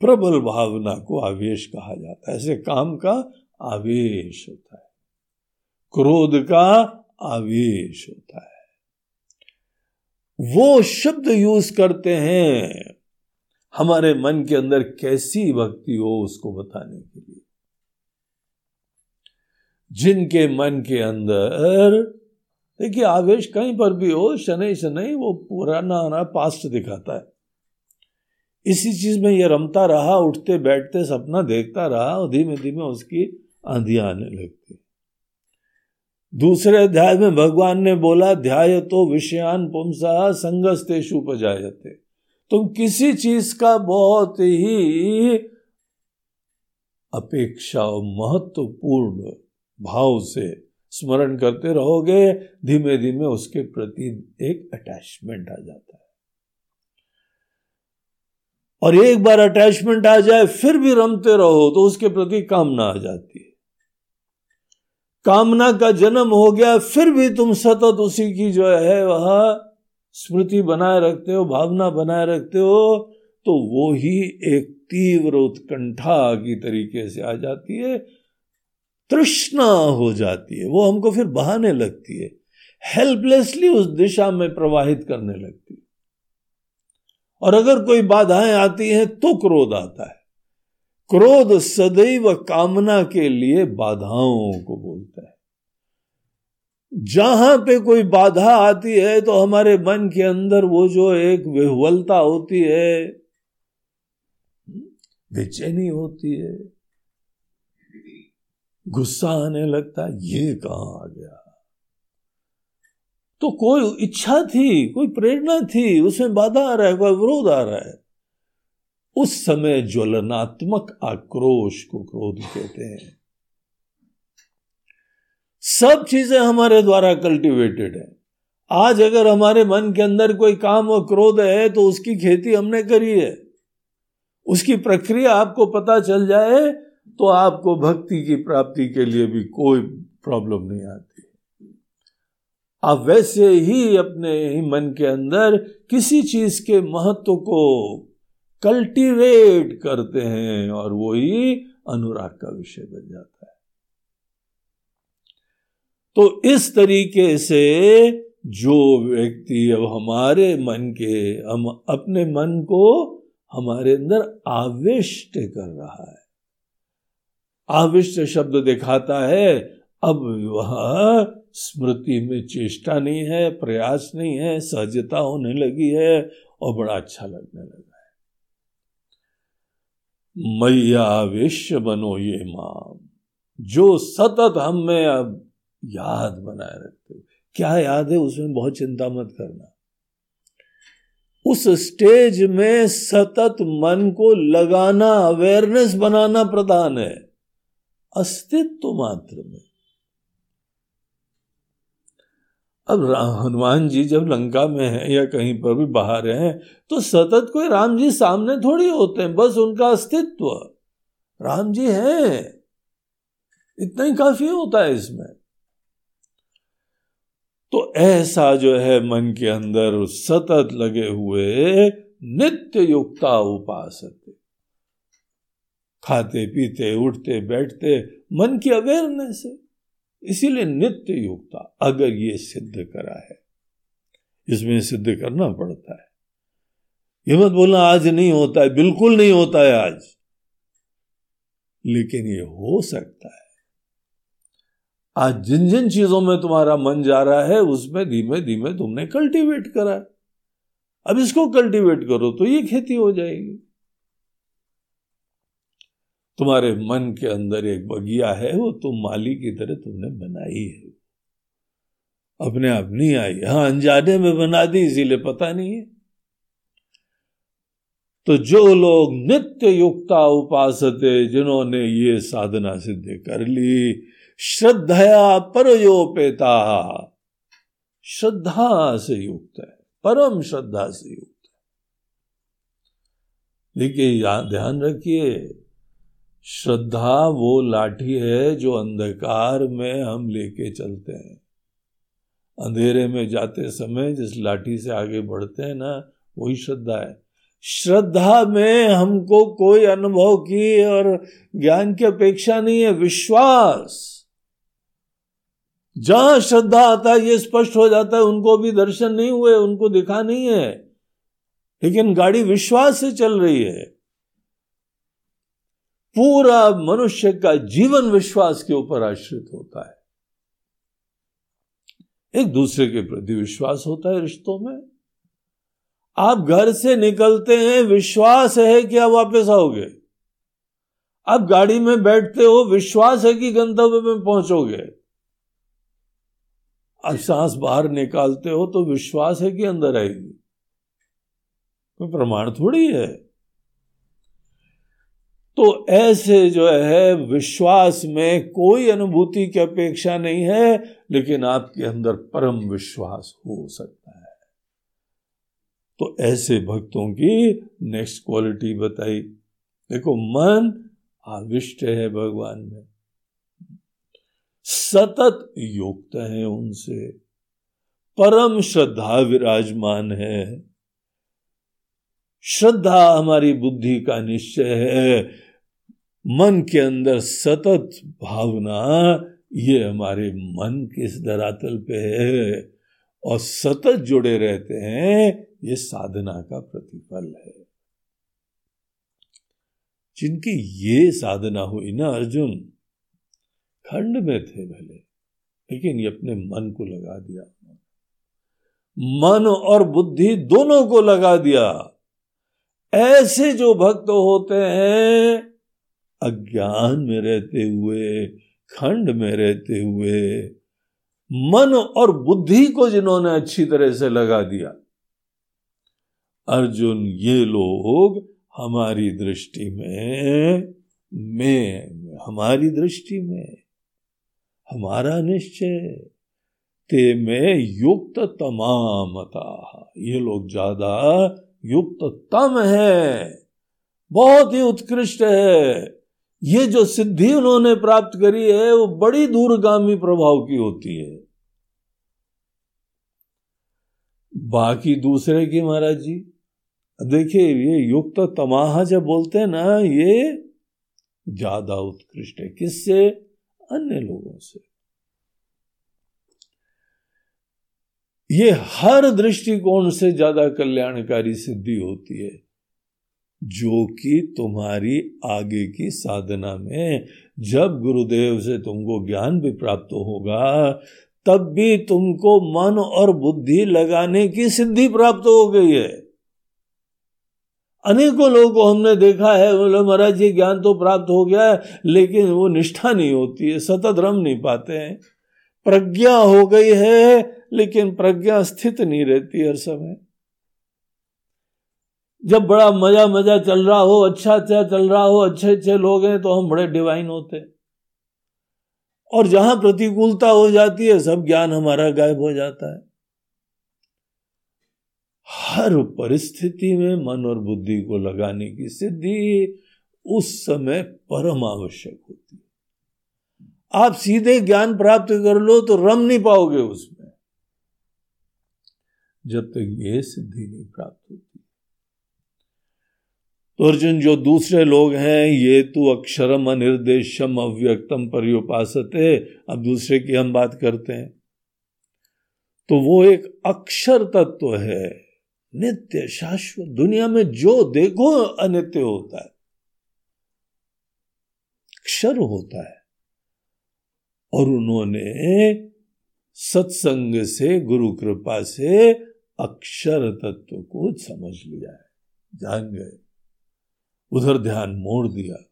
A: प्रबल भावना को आवेश कहा जाता है। ऐसे काम का आवेश होता है। क्रोध का आवेश होता है। वो शब्द यूज़ करते हैं हमारे मन के अंदर कैसी भक्ति हो उसको बताने के लिए। जिनके मन के अंदर, देखिए, आवेश कहीं पर भी हो, शनि शनि वो पुराना पास्ट दिखाता है। इसी चीज़ में ये रमता रहा, उठते, बैठते, सपना देखता रहा, और धीमे धीमे उसकी आंधियाँ आने लगती। दूसरे अध्याय में भगवान ने बोला ध्याय तो विषयान पुमसा संगस्तेषु उपजायते। तुम किसी चीज़ का बहुत ही अपेक्षा महत्वपूर्ण भाव से स्मरण करते रहोगे धीमे धीमे उसके प्रति एक अटैचमेंट आ जाता है। और एक बार अटैचमेंट आ जाए, फिर भी रमते रहो तो उसके प्रति कामना आ जाती है। कामना का जन्म हो गया, फिर भी तुम सतत उसी की जो है, वह स्मृति बनाए रखते हो, भावना बनाए रखते हो तो वो ही एक तीव्र उत्कंठा की तरीके से आ जाती है तृष्णा हो जाती है, वो हमको फिर बहाने लगती है हेल्पलेसली उस दिशा में प्रवाहित करने लगती है। और अगर कोई बाधाएँ आती हैं तो क्रोध आता है। क्रोध सदैव कामना के लिए बाधाओं को बोलता है। जहाँ पे कोई बाधा आती है तो हमारे मन के अंदर वो जो एक विह्वलता होती है बेचैनी होती है। गुस्सा आने लगता, ये कहाँ आ गया? तो कोई इच्छा थी, कोई प्रेरणा थी, उसमें बाधा आ रहा है, कोई विरोध आ रहा है। उस समय ज्वलनात्मक आक्रोश को क्रोध कहते हैं। सब चीज़ें हमारे द्वारा कल्टीवेटेड है। आज अगर हमारे मन के अंदर कोई काम और क्रोध है तो उसकी खेती हमने करी है। उसकी प्रक्रिया आपको पता चल जाए तो आपको भक्ति की प्राप्ति के लिए भी कोई प्रॉब्लम नहीं आती। आप वैसे ही अपने ही मन के अंदर किसी चीज़ के महत्व को कल्टीवेट करते हैं और वो ही अनुराग का विषय बन जाता है। तो इस तरीके से जो व्यक्ति अब हमारे मन के, हम अपने मन को हमारे अंदर आविष्ट कर रहा है। आविष्ट शब्द दिखाता है, अब वह स्मृति में चेष्टा नहीं है, प्रयास नहीं है, सहजता होने लगी है और बड़ा अच्छा लगने लगा है। मैया विश्व बनो ये माम, जो सतत हम में अब याद बनाए रखते क्या याद है? उसमें बहुत चिंता मत करना। उस स्टेज में सतत मन को लगाना अवेयरनेस बनाना प्रधान है। अस्तित्व मात्र में। अब हनुमान जी जब लंका में हैं या कहीं पर भी बाहर हैं तो सतत कोई राम जी सामने थोड़ी होते हैं, बस उनका अस्तित्व। राम जी हैं। इतना ही काफ़ी होता है इसमें। तो ऐसा जो है मन के अंदर सतत लगे हुए नित्य युक्ता उपासते। खाते, पीते, उठते, बैठते, मन की अवेयरनेस है। इसीलिए नित्य युक्ता अगर ये सिद्ध करा है, इसमें सिद्ध करना पड़ता है। ये मत बोलना, आज नहीं होता है, बिल्कुल नहीं होता है आज। लेकिन ये हो सकता है। आज जिन जिन चीज़ों में तुम्हारा मन जा रहा है, उसमें धीमे धीमे तुमने कल्टीवेट करा अब इसको कल्टीवेट करो तो ये खेती हो जाएगी। तुम्हारे मन के अंदर एक बगिया है, वो तुम माली की तरह तुमने बनाई है। अपने आप नहीं आई। हाँ अनजाने में बना दी, इसीलिए पता नहीं है। तो जो लोग नित्य युक्ता उपासते, जिन्होंने ये साधना सिद्ध कर ली, श्रद्धया परयोपेता। श्रद्धा से युक्त है, परम श्रद्धा से युक्त है। देखिए ध्यान रखिए श्रद्धा वो लाठी है जो अंधकार में हम लेके चलते हैं। अंधेरे में जाते समय जिस लाठी से आगे बढ़ते हैं ना, वही श्रद्धा है। श्रद्धा में हमको कोई अनुभव की और ज्ञान की अपेक्षा नहीं है, विश्वास। जहाँ श्रद्धा आता है, ये स्पष्ट हो जाता है, उनको भी दर्शन नहीं हुए, उनको दिखा नहीं है। लेकिन गाड़ी विश्वास से चल रही है। पूरा मनुष्य का जीवन विश्वास के ऊपर आश्रित होता है। एक दूसरे के प्रति विश्वास होता है रिश्तों में। आप घर से निकलते हैं, विश्वास है कि आप वापस आओगे। आप गाड़ी में बैठते हो, विश्वास है कि गंतव्य में पहुंचोगे। आप सांस बाहर निकालते हो तो विश्वास है कि अंदर आएगी। कोई प्रमाण थोड़ी है। तो ऐसे जो है विश्वास में कोई अनुभूति की अपेक्षा नहीं है, लेकिन आपके अंदर परम विश्वास हो सकता है। तो ऐसे भक्तों की नेक्स्ट क्वालिटी बताई। देखो, मन आविष्ट है भगवान में। सतत युक्त है उनसे। परम श्रद्धा विराजमान है। श्रद्धा हमारी बुद्धि का निश्चय है। मन के अंदर सतत भावना, ये हमारे मन किस धरातल पे है और सतत जुड़े रहते हैं, ये साधना का प्रतिफल है। जिनकी ये साधना हुई ना अर्जुन, खंड में थे भले, लेकिन ये अपने मन को लगा दिया। मन और बुद्धि दोनों को लगा दिया। ऐसे जो भक्त होते हैं अज्ञान में रहते हुए, खंड में रहते हुए, मन और बुद्धि को जिन्होंने अच्छी तरह से लगा दिया। अर्जुन, ये लोग हमारी दृष्टि में, मैं, हमारी दृष्टि में, हमारा निश्चय, ते में युक्त तमामता। ये लोग ज़्यादा युक्त तम है, बहुत ही उत्कृष्ट है। ये जो सिद्धि उन्होंने प्राप्त करी है, वो बड़ी दूरगामी प्रभाव की होती है। बाकी दूसरे की महाराज जी, देखिए, ये युक्त तमाहा जब बोलते हैं ना, ये ज़्यादा उत्कृष्ट है। किससे? अन्य लोगों से। ये हर दृष्टिकोण से ज़्यादा कल्याणकारी सिद्धि होती है। जो कि तुम्हारी आगे की साधना में जब गुरुदेव से तुमको ज्ञान भी प्राप्त होगा, तब भी तुमको मन और बुद्धि लगाने की सिद्धि प्राप्त हो गई है। अनेकों लोगों को हमने देखा है, बोले, महाराज, ये ज्ञान तो प्राप्त हो गया है, लेकिन वो निष्ठा नहीं होती है, सतत रम नहीं पाते हैं। प्रज्ञा हो गई है, लेकिन प्रज्ञा स्थित नहीं रहती हर समय। जब बड़ा मज़ा मज़ा चल रहा हो अच्छा अच्छा चल रहा हो, अच्छे अच्छे लोग हैं तो हम बड़े डिवाइन होते और जहाँ प्रतिकूलता हो जाती है, सब ज्ञान हमारा गायब हो जाता है। हर परिस्थिति में मन और बुद्धि को लगाने की सिद्धि उस समय परम आवश्यक होती है। आप सीधे ज्ञान प्राप्त कर लो तो रम नहीं पाओगे उसमें। जब तक ये सिद्धि नहीं प्राप्त होती। तो अर्जुन, जो दूसरे लोग हैं, ये तो अक्षरम अनिर्देशम अव्यक्तम पर्युपासते। अब दूसरे की हम बात करते हैं। तो वो एक अक्षर तत्व है। नित्य, शाश्वत दुनिया में जो देखो अनित्य होता है। अक्षर होता है। और उन्होंने सत्संग से गुरु कृपा से अक्षर तत्व को समझ लिया है। जान गए। उधर ध्यान मोड़ दिया।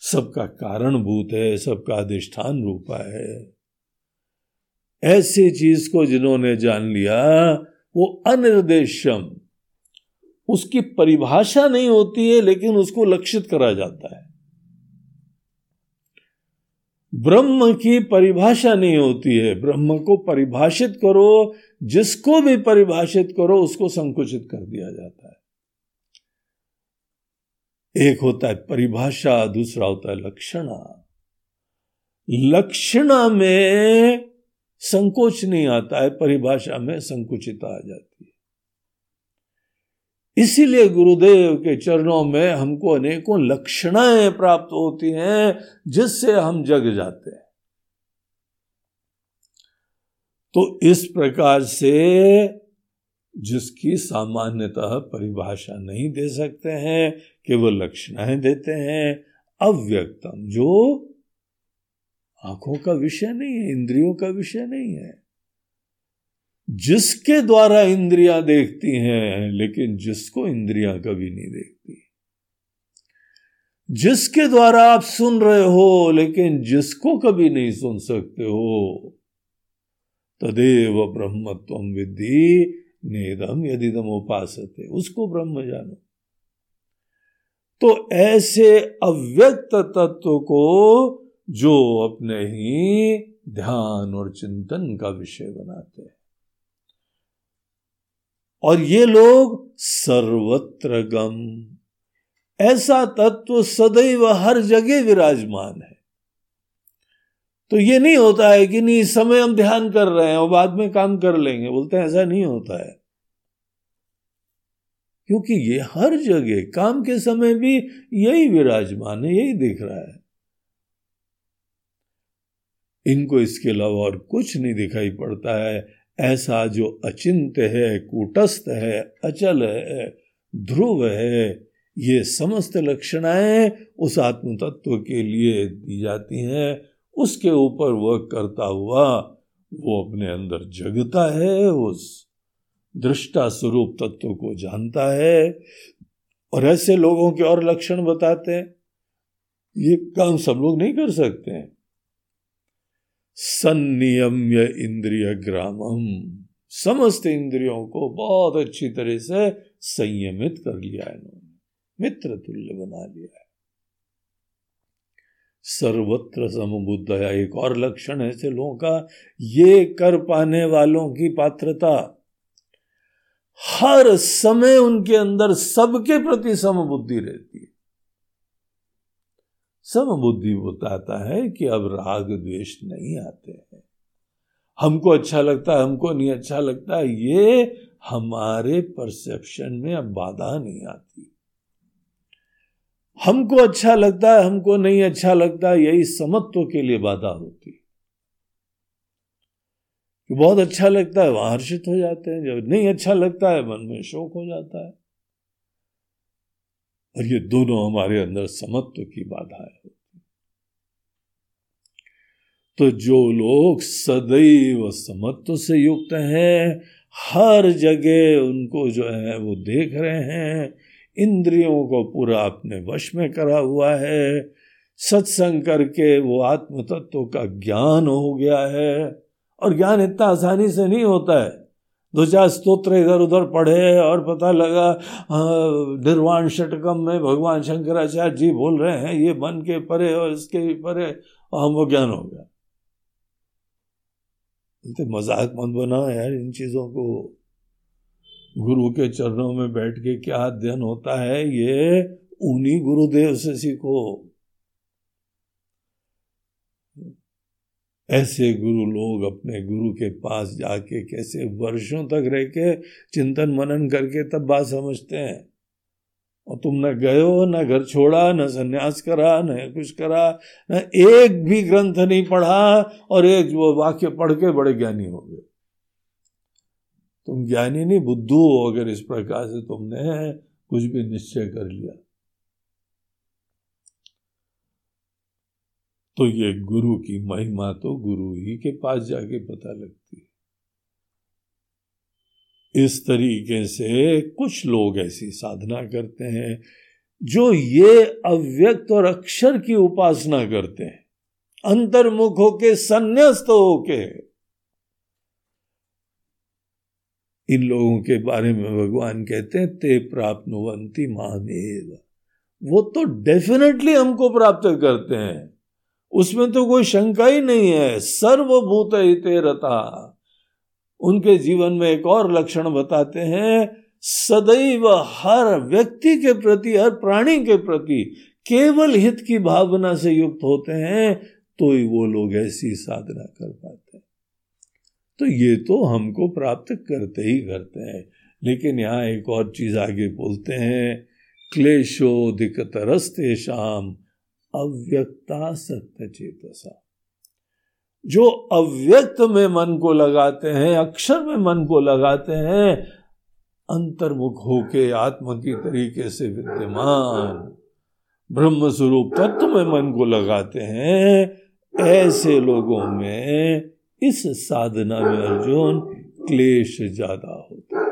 A: सबका कारणभूत है, सबका अधिष्ठान रूपा है। ऐसी चीज़ को जिन्होंने जान लिया, वो अनिर्देशम उसकी परिभाषा नहीं होती है, लेकिन उसको लक्षित करा जाता है। ब्रह्म की परिभाषा नहीं होती है। ब्रह्म को परिभाषित करो, जिसको भी परिभाषित करो, उसको संकुचित कर दिया जाता है। एक होता है परिभाषा, दूसरा होता है लक्षणा। लक्षणा में संकोच नहीं आता है, परिभाषा में संकुचिता आ जाती है। इसीलिए गुरुदेव के चरणों में हमको अनेकों लक्षणाएँ प्राप्त होती हैं, जिससे हम जग जाते हैं। तो इस प्रकार से जिसकी सामान्यतः परिभाषा नहीं दे सकते हैं केवल लक्षणाएँ देते हैं अव्यक्तम, जो आँखों का विषय नहीं है, इंद्रियों का विषय नहीं है। जिसके द्वारा इंद्रियाँ देखती हैं, लेकिन जिसको इंद्रियाँ कभी नहीं देखती। जिसके द्वारा आप सुन रहे हो, लेकिन जिसको कभी नहीं सुन सकते हो, तदेव ब्रह्मत्व विद्धि नेदम यदिदम उपास उसको ब्रह्म जानो। तो ऐसे अव्यक्त तत्व को जो अपने ही ध्यान और चिंतन का विषय बनाते हैं। और ये लोग सर्वत्र गम। ऐसा तत्व सदैव हर जगह विराजमान है। तो ये नहीं होता है कि नहीं, इस समय हम ध्यान कर रहे हैं और बाद में काम कर लेंगे। बोलते हैं, ऐसा नहीं होता है। क्योंकि ये हर जगह काम के समय भी यही विराजमान है, यही दिख रहा है। इनको इसके अलावा और कुछ नहीं दिखाई पड़ता है। ऐसा जो अचिंत है, कूटस्थ है, अचल है, ध्रुव है, ये समस्त लक्षणाएँ उस आत्म तत्व के लिए दी जाती हैं। उसके ऊपर वह करता हुआ वो अपने अंदर जगता है, उस दृष्टा स्वरूप तत्व को जानता है और ऐसे लोगों के और लक्षण बताते हैं। ये काम सब लोग नहीं कर सकते हैं। संनियम्य इंद्रिय ग्रामम। समस्त इंद्रियों को बहुत अच्छी तरह से संयमित कर लिया इन्होंने। मित्र तुल्य बना लिया है। सर्वत्र समबुद्धया एक और लक्षण ऐसे लोगों का। ये कर पाने वालों की पात्रता हर समय उनके अंदर सबके प्रति समबुद्धि रहती है। समबुद्धि बताता है कि अब राग द्वेष नहीं आते हैं। हमको अच्छा लगता है, हमको नहीं अच्छा लगता, ये हमारे परसेप्शन में अब बाधा नहीं आती। हमको अच्छा लगता है, हमको नहीं अच्छा लगता, यही समत्व के लिए बाधा होती बहुत अच्छा लगता है वहाँ हर्षित हो जाते हैं, जब नहीं अच्छा लगता है, मन में शोक हो जाता है। और ये दोनों हमारे अंदर समत्व की बाधाएँ है। तो जो लोग सदैव समत्व से युक्त हैं, हर जगह उनको जो है वो देख रहे हैं, इंद्रियों को पूरा अपने वश में करा हुआ है, सत्संग करके वो आत्म तत्व का ज्ञान हो गया है। और ज्ञान इतना आसानी से नहीं होता है। दो चार स्त्रोत्र इधर उधर पढ़े और पता लगा निर्वाण षटकम में भगवान शंकराचार्य जी बोल रहे हैं, ये मन के परे और इसके भी परे और हमको ज्ञान हो गया। मज़ाक मत बनाओ यार इन चीज़ों को। गुरु के चरणों में बैठ के क्या अध्ययन होता है, ये उन्हीं गुरुदेव से सीखो। ऐसे गुरु लोग अपने गुरु के पास जाके कैसे वर्षों तक रह के चिंतन मनन करके तब बात समझते हैं। और तुम न गए हो न घर छोड़ा, न संन्यास करा, न कुछ करा, न एक भी ग्रंथ नहीं पढ़ा, और एक वो वाक्य पढ़ के बड़े ज्ञानी हो गए। तुम ज्ञानी नहीं, बुद्धू हो अगर इस प्रकार से तुमने कुछ भी निश्चय कर लिया। तो ये गुरु की महिमा तो गुरु ही के पास जाके पता लगती है। इस तरीके से कुछ लोग ऐसी साधना करते हैं जो ये अव्यक्त और अक्षर की उपासना करते हैं। अंतर्मुख होके संन्यास्त होके। इन लोगों के बारे में भगवान कहते हैं, ते प्राप्त मामेव। वो तो डेफिनेटली हमको प्राप्त करते हैं। उसमें तो कोई शंका ही नहीं है। सर्वभूत हिते रता। उनके जीवन में एक और लक्षण बताते हैं, सदैव हर व्यक्ति के प्रति, हर प्राणी के प्रति केवल हित की भावना से युक्त होते हैं तो ही वो लोग ऐसी साधना कर पाते हैं। तो ये तो हमको प्राप्त करते ही करते हैं। लेकिन यहाँ एक और चीज़ आगे बोलते हैं क्लेशोदिक तरस्ते शाम अव्यक्ता सत्य चेतसा। जो अव्यक्त में मन को लगाते हैं, अक्षर में मन को लगाते हैं, अंतर्मुख होके आत्म की तरीके से विद्यमान ब्रह्म स्वरूप तत्व में मन को लगाते हैं, ऐसे लोगों में इस साधना में अर्जुन क्लेश ज़्यादा होता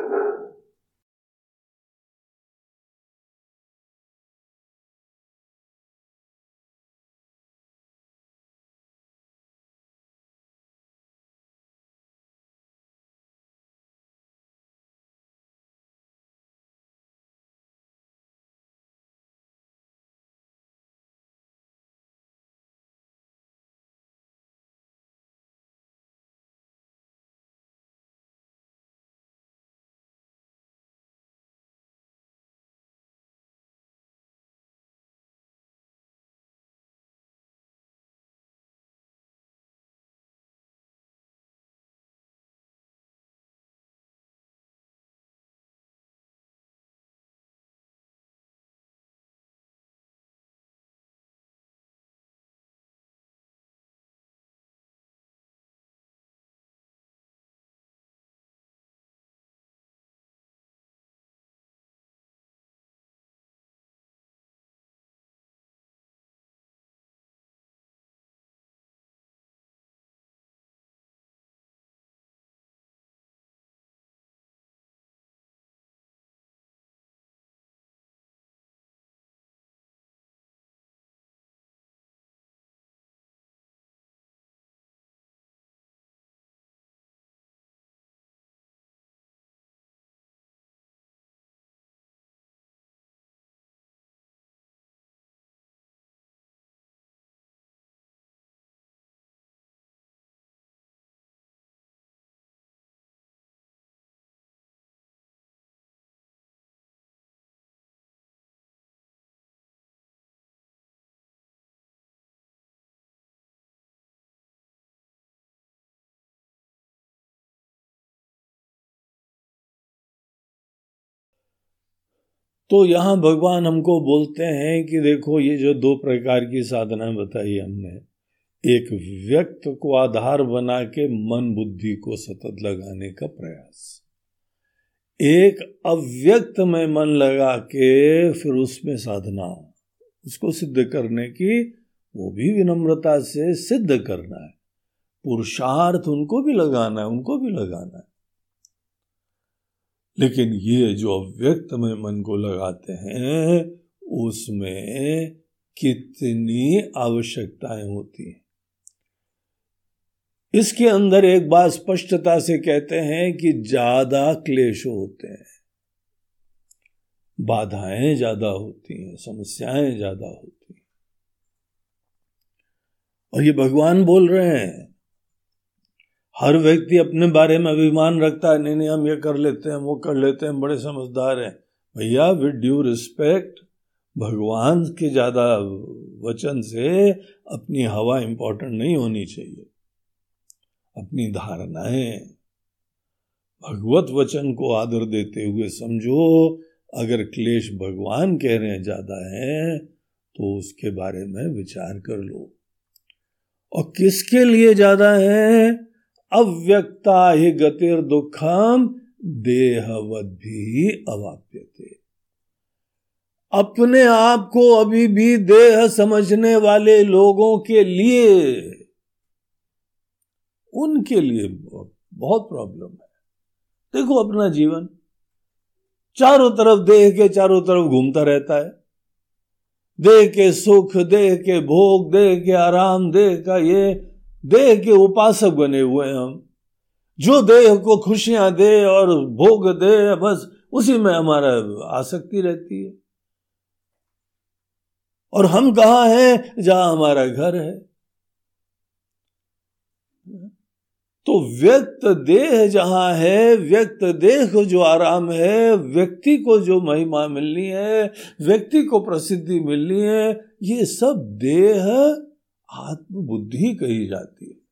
A: तो यहाँ भगवान हमको बोलते हैं कि देखो, ये जो दो प्रकार की साधना बताई हमने, एक व्यक्त को आधार बना के मन बुद्धि को सतत लगाने का प्रयास, एक अव्यक्त में मन लगा के फिर उसमें साधना, उसको सिद्ध करने की, वो भी विनम्रता से सिद्ध करना है, पुरुषार्थ उनको भी लगाना है, उनको भी लगाना है। लेकिन ये जो अव्यक्त में मन को लगाते हैं, उसमें कितनी आवश्यकताएँ होती हैं। इसके अंदर एक बात स्पष्टता से कहते हैं कि ज़्यादा क्लेश होते हैं। बाधाएँ ज़्यादा होती हैं, समस्याएँ ज़्यादा होती हैं। और ये भगवान बोल रहे हैं हर व्यक्ति अपने बारे में अभिमान रखता है, नहीं नहीं, हम ये कर लेते हैं, वो कर लेते हैं, बड़े समझदार हैं। भैया विद ड्यू रिस्पेक्ट भगवान के ज़्यादा वचन से अपनी हवा इंपॉर्टेंट नहीं होनी चाहिए। अपनी धारणाएँ, भगवत वचन को आदर देते हुए समझो, अगर क्लेश भगवान कह रहे हैं ज़्यादा है तो उसके बारे में विचार कर लो। और किसके लिए ज़्यादा है? अव्यक्ता ही गतिर दुखम देहवत भी अवाप्यते। अपने आप को अभी भी देह समझने वाले लोगों के लिए, उनके लिए बहुत प्रॉब्लम है। देखो अपना जीवन। चारों तरफ़ देह के चारों तरफ़ घूमता रहता है। देह के सुख, देह के भोग, देह के आराम, देह का ये देह के उपासक बने हुए हम। जो देह को खुशियाँ दे और भोग दे, बस उसी में हमारा आसक्ति रहती है। और हम कहा हैं? जहाँ हमारा घर है। तो व्यक्त देह जहाँ है, व्यक्त देह को जो आराम है, व्यक्ति को जो महिमा मिलनी है, व्यक्ति को प्रसिद्धि मिलनी है, ये सब देह आत्मबुद्धि कही जाती है।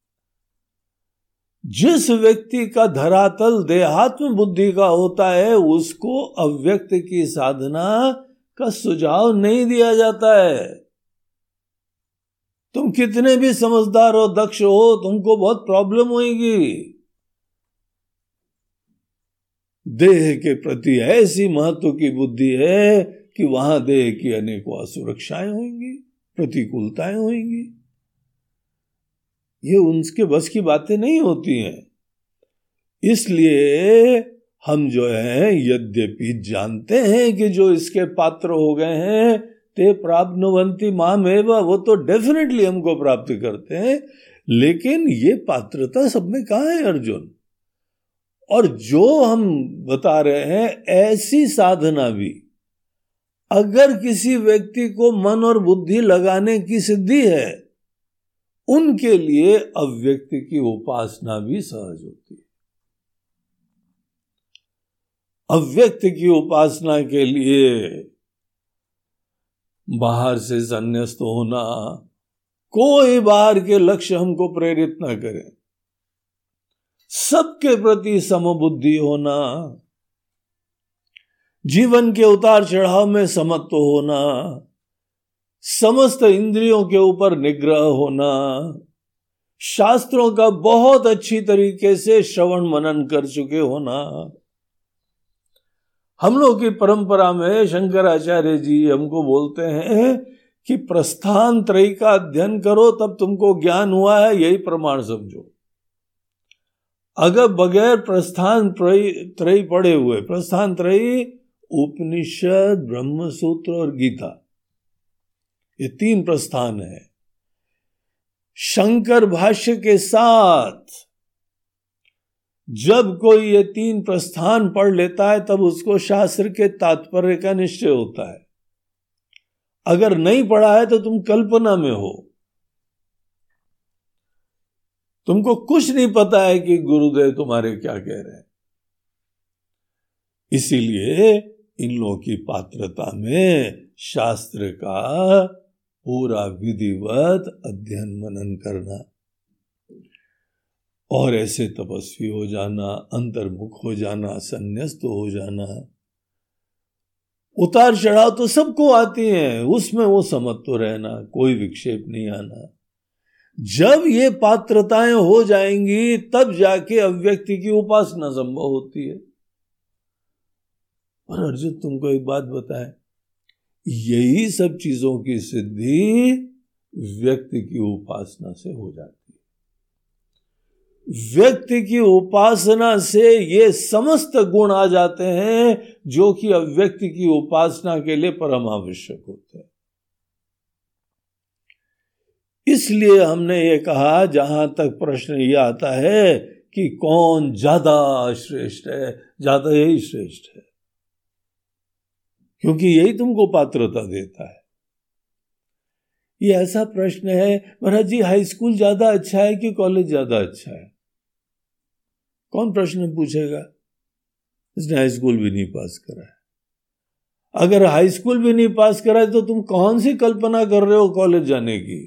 A: जिस व्यक्ति का धरातल देहात्म बुद्धि का होता है, उसको अव्यक्त की साधना का सुझाव नहीं दिया जाता है। तुम कितने भी समझदार हो दक्ष हो, तुमको बहुत प्रॉब्लम होगी देह के प्रति ऐसी महत्व की बुद्धि है कि वहाँ देह की अनेकों असुरक्षाएँ होंगी, प्रतिकूलताएँ होंगी। ये उनके बस की बातें नहीं होती हैं। इसलिए हम जो है, यद्यपि जानते हैं कि जो इसके पात्र हो गए हैं, ते प्राप्त नवंती माम एवं वो तो डेफिनेटली हमको प्राप्त करते हैं। लेकिन ये पात्रता सब में कहा है अर्जुन? और जो हम बता रहे हैं, ऐसी साधना भी, अगर किसी व्यक्ति को मन और बुद्धि लगाने की सिद्धि है उनके लिए अव्यक्त की उपासना भी सहज होती है। अव्यक्त की उपासना के लिए बाहर से संन्यास्त होना कोई बाहर के लक्ष्य हमको प्रेरित ना करें। सबके प्रति समबुद्धि होना, जीवन के उतार चढ़ाव में समत्व होना समस्त इंद्रियों के ऊपर निग्रह होना, शास्त्रों का बहुत अच्छी तरीके से श्रवण मनन कर चुके होना। हम लोग की परंपरा में शंकराचार्य जी हमको बोलते हैं कि प्रस्थान त्रय का अध्ययन करो, तब तुमको ज्ञान हुआ है, यही प्रमाण समझो। अगर बगैर प्रस्थान त्रय पढ़े हुए, प्रस्थान त्रय, उपनिषद, ब्रह्मसूत्र और गीता ये तीन प्रस्थान है। शंकर भाष्य के साथ जब कोई ये तीन प्रस्थान पढ़ लेता है, तब उसको शास्त्र के तात्पर्य का निश्चय होता है। अगर नहीं पढ़ा है तो तुम कल्पना में हो। तुमको कुछ नहीं पता है कि गुरुदेव तुम्हारे क्या कह रहे हैं। इसीलिए इन लोगों की पात्रता में शास्त्र का पूरा विधिवत अध्ययन मनन करना। और ऐसे तपस्वी हो जाना, अंतर्मुख हो जाना, संन्यास्त हो जाना। उतार चढ़ाव तो सबको आती हैं, उसमें वो समत्व तो रहना, कोई विक्षेप नहीं आना। जब ये पात्रताएँ हो जाएँगी, तब जाके अव्यक्ति की उपासना संभव होती है। और अर्जुन तुमको एक बात बताए यही सब चीज़ों की सिद्धि व्यक्ति की उपासना से हो जाती है। व्यक्ति की उपासना से ये समस्त गुण आ जाते हैं जो कि अव्यक्ति की उपासना के लिए परम आवश्यक होते हैं। इसलिए हमने ये कहा, जहाँ तक प्रश्न ये आता है कि कौन ज़्यादा श्रेष्ठ है, ज़्यादा यही श्रेष्ठ है। क्योंकि यही तुमको पात्रता देता है। ये ऐसा प्रश्न है, महाराज जी हाई स्कूल ज़्यादा अच्छा है कि कॉलेज ज़्यादा अच्छा है? कौन प्रश्न पूछेगा? इसने हाई स्कूल भी नहीं पास करा है। अगर हाई स्कूल भी नहीं पास करा है तो तुम कौन सी कल्पना कर रहे हो कॉलेज जाने की?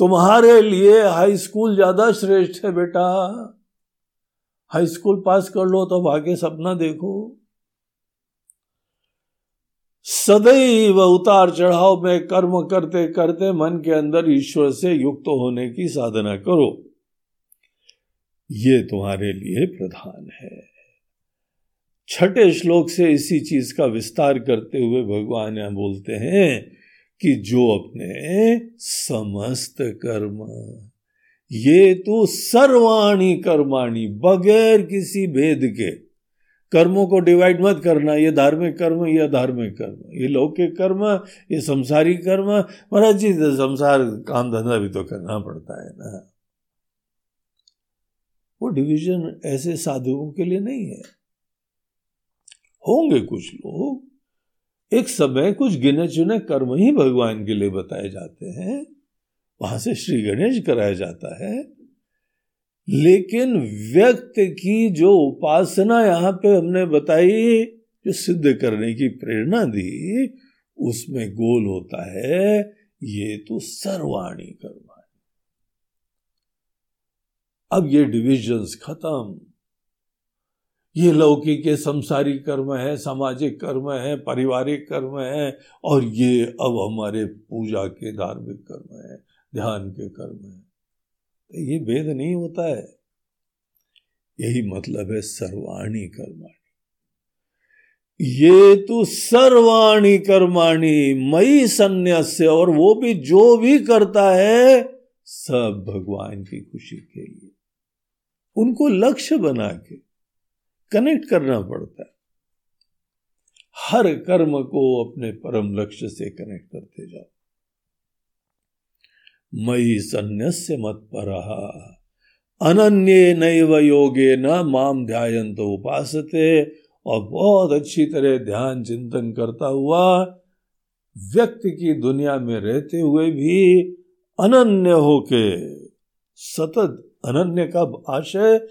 A: तुम्हारे लिए हाई स्कूल ज़्यादा श्रेष्ठ है, बेटा। हाई स्कूल पास कर लो तो आगे सपना देखो। सदैव उतार चढ़ाव में कर्म करते करते मन के अंदर ईश्वर से युक्त होने की साधना करो। ये तुम्हारे लिए प्रधान है। छठे श्लोक से इसी चीज़ का विस्तार करते हुए भगवान यहाँ बोलते हैं कि जो अपने समस्त कर्म, ये तो सर्वाणी कर्माणी, बगैर किसी भेद के कर्मों को डिवाइड मत करना, ये धार्मिक कर्म, ये अधार्मिक कर्म। ये लौकिक कर्म, ये संसारी कर्म। महाराज जी संसार, काम धंधा भी तो करना पड़ता है ना। वो डिवीज़न ऐसे साधुओं के लिए नहीं है। होंगे कुछ लोग। एक समय कुछ गिने चुने कर्म ही भगवान के लिए बताए जाते हैं। वहाँ से श्री गणेश कराया जाता है। लेकिन व्यक्ति की जो उपासना यहाँ पे हमने बताई, जो सिद्ध करने की प्रेरणा दी, उसमें गोल होता है, ये तो सर्वाणी कर्म अब ये डिविजन्स खत्म। ये लौकिक के संसारी कर्म है, सामाजिक कर्म है, पारिवारिक कर्म है, और ये अब हमारे पूजा के धार्मिक कर्म है, ध्यान के कर्म है। ये भेद नहीं होता है। यही मतलब है सर्वाणी कर्माणी। ये तो सर्वाणी कर्माणी, मई संन्यास्य, और वो भी जो भी करता है, सब भगवान की खुशी के लिए। उनको लक्ष्य बना के कनेक्ट करना पड़ता है। हर कर्म को अपने परम लक्ष्य से कनेक्ट करते जाओ। सन्यास्य मत पर। अनन्य नैव योगे न माम ध्यान तो उपासते और बहुत अच्छी तरह ध्यान चिंतन करता हुआ, व्यक्ति की दुनिया में रहते हुए भी अनन्य होके, सतत अनन्य का आशय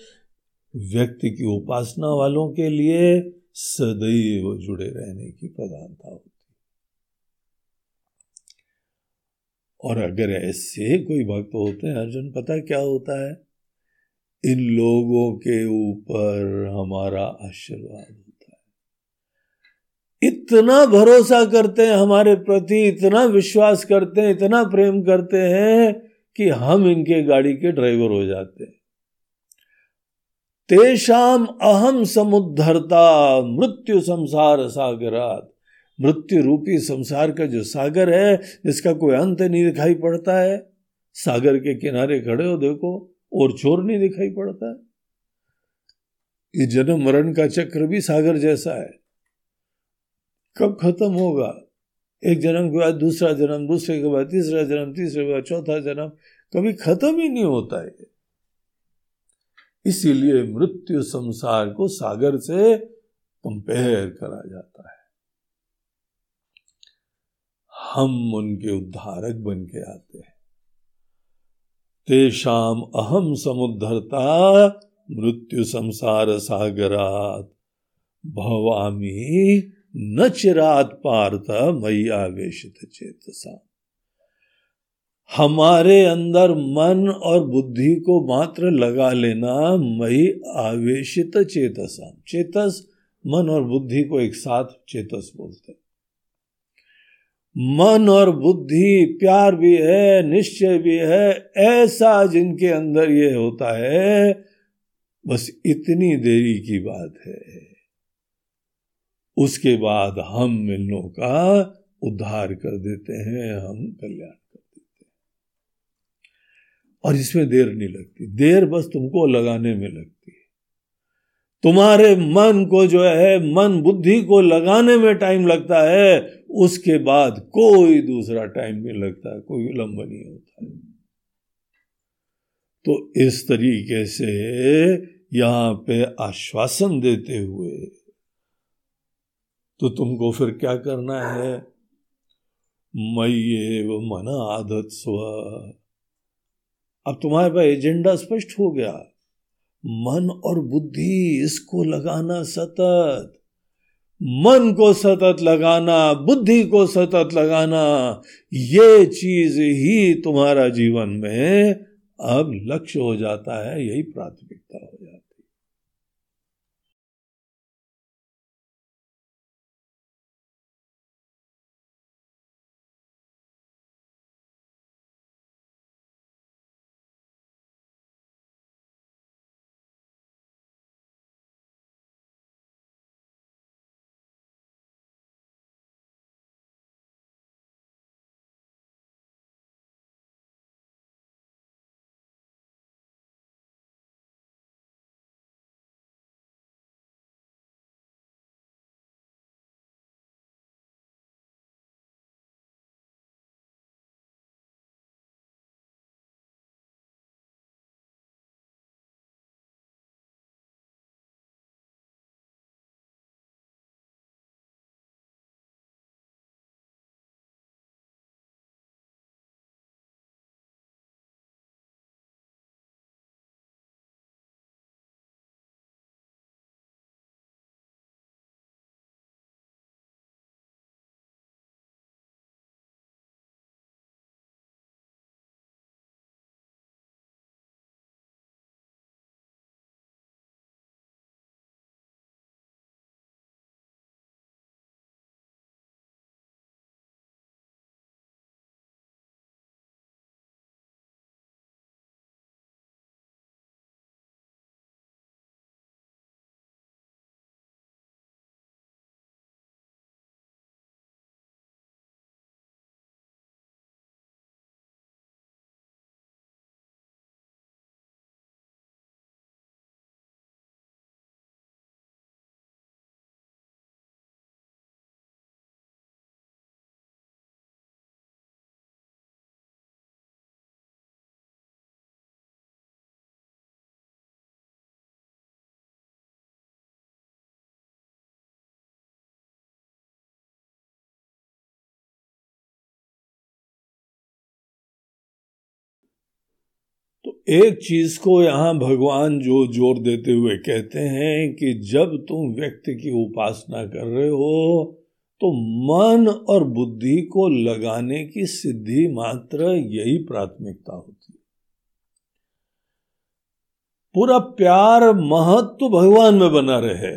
A: व्यक्ति की उपासना वालों के लिए सदैव जुड़े रहने की प्रधानता होती और अगर ऐसे कोई भक्त होते हैं, अर्जुन, पता क्या होता है? इन लोगों के ऊपर हमारा आशीर्वाद होता है। इतना भरोसा करते हैं हमारे प्रति, इतना विश्वास करते हैं, इतना प्रेम करते हैं कि हम इनके गाड़ी के ड्राइवर हो जाते हैं। तेषाम अहम समुद्धरता, मृत्यु संसार सागरात। मृत्यु रूपी संसार का जो सागर है जिसका कोई अंत नहीं दिखाई पड़ता है। सागर के किनारे खड़े हो, देखो, और छोर नहीं दिखाई पड़ता है। ये जन्म मरण का चक्र भी सागर जैसा है। कब खत्म होगा? एक जन्म के बाद, दूसरा जन्म, दूसरे के बाद, तीसरा जन्म, तीसरे के बाद, चौथा जन्म, कभी खत्म ही नहीं होता है। इसीलिए मृत्यु संसार को सागर से कंपेयर करा जाता है। हम उनके उद्धारक बन के आते हैं। तेषाम अहम समुद्धरता, मृत्यु संसार सागरात। भवामी न चिरात पार्थ मई आवेशित चेतसा। हमारे अंदर मन और बुद्धि को मात्र लगा लेना मई आवेशित चेतसा चेतस, मन और बुद्धि को एक साथ चेतस बोलते हैं। मन और बुद्धि प्यार भी है, निश्चय भी है, ऐसा जिनके अंदर ये होता है, बस इतनी देरी की बात है। उसके बाद हम मिलनों का उद्धार कर देते हैं, हम कल्याण कर देते हैं। और इसमें देर नहीं लगती, देर बस तुमको लगाने में लगती है। तुम्हारे मन को जो है, मन बुद्धि को लगाने में टाइम लगता है, उसके बाद कोई दूसरा टाइम नहीं लगता, कोई विलंब नहीं होता। है तो इस तरीके से यहाँ पे आश्वासन देते हुए तो तुमको फिर क्या करना है? मई मन आदत स्व अब तुम्हारे पास एजेंडा स्पष्ट हो गया। मन और बुद्धि इसको लगाना सतत। मन को सतत लगाना, बुद्धि को सतत लगाना, ये चीज़ ही तुम्हारा जीवन में अब लक्ष्य हो जाता है, यही प्राथमिकता हो एक चीज़ को यहाँ भगवान जो ज़ोर देते हुए कहते हैं कि जब तुम व्यक्ति की उपासना कर रहे हो तो मन और बुद्धि को लगाने की सिद्धि मात्र यही प्राथमिकता होती है। पूरा प्यार महत्व भगवान में बना रहे।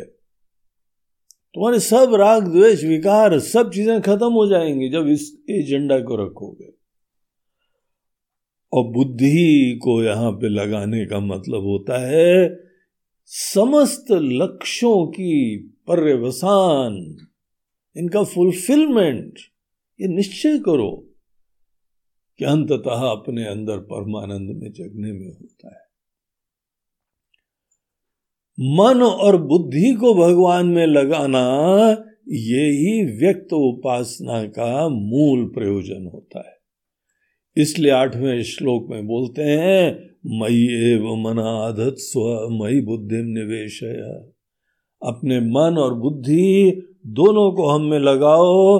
A: तुम्हारे सब राग, द्वेष, विकार, सब चीज़ें खत्म हो जाएँगी जब इस एजेंडा को रखोगे। और बुद्धि को यहाँ पे लगाने का मतलब होता है समस्त लक्ष्यों की पर्यवसान, इनका फुलफिलमेंट ये निश्चय करो कि अंततः अपने अंदर परमानंद में जगने में होता है। मन और बुद्धि को भगवान में लगाना, ये ही व्यक्त उपासना का मूल प्रयोजन होता है। इसलिए आठवें श्लोक में बोलते हैं मई एव मनाधत स्व मई बुद्धि निवेश अपने मन और बुद्धि दोनों को हम में लगाओ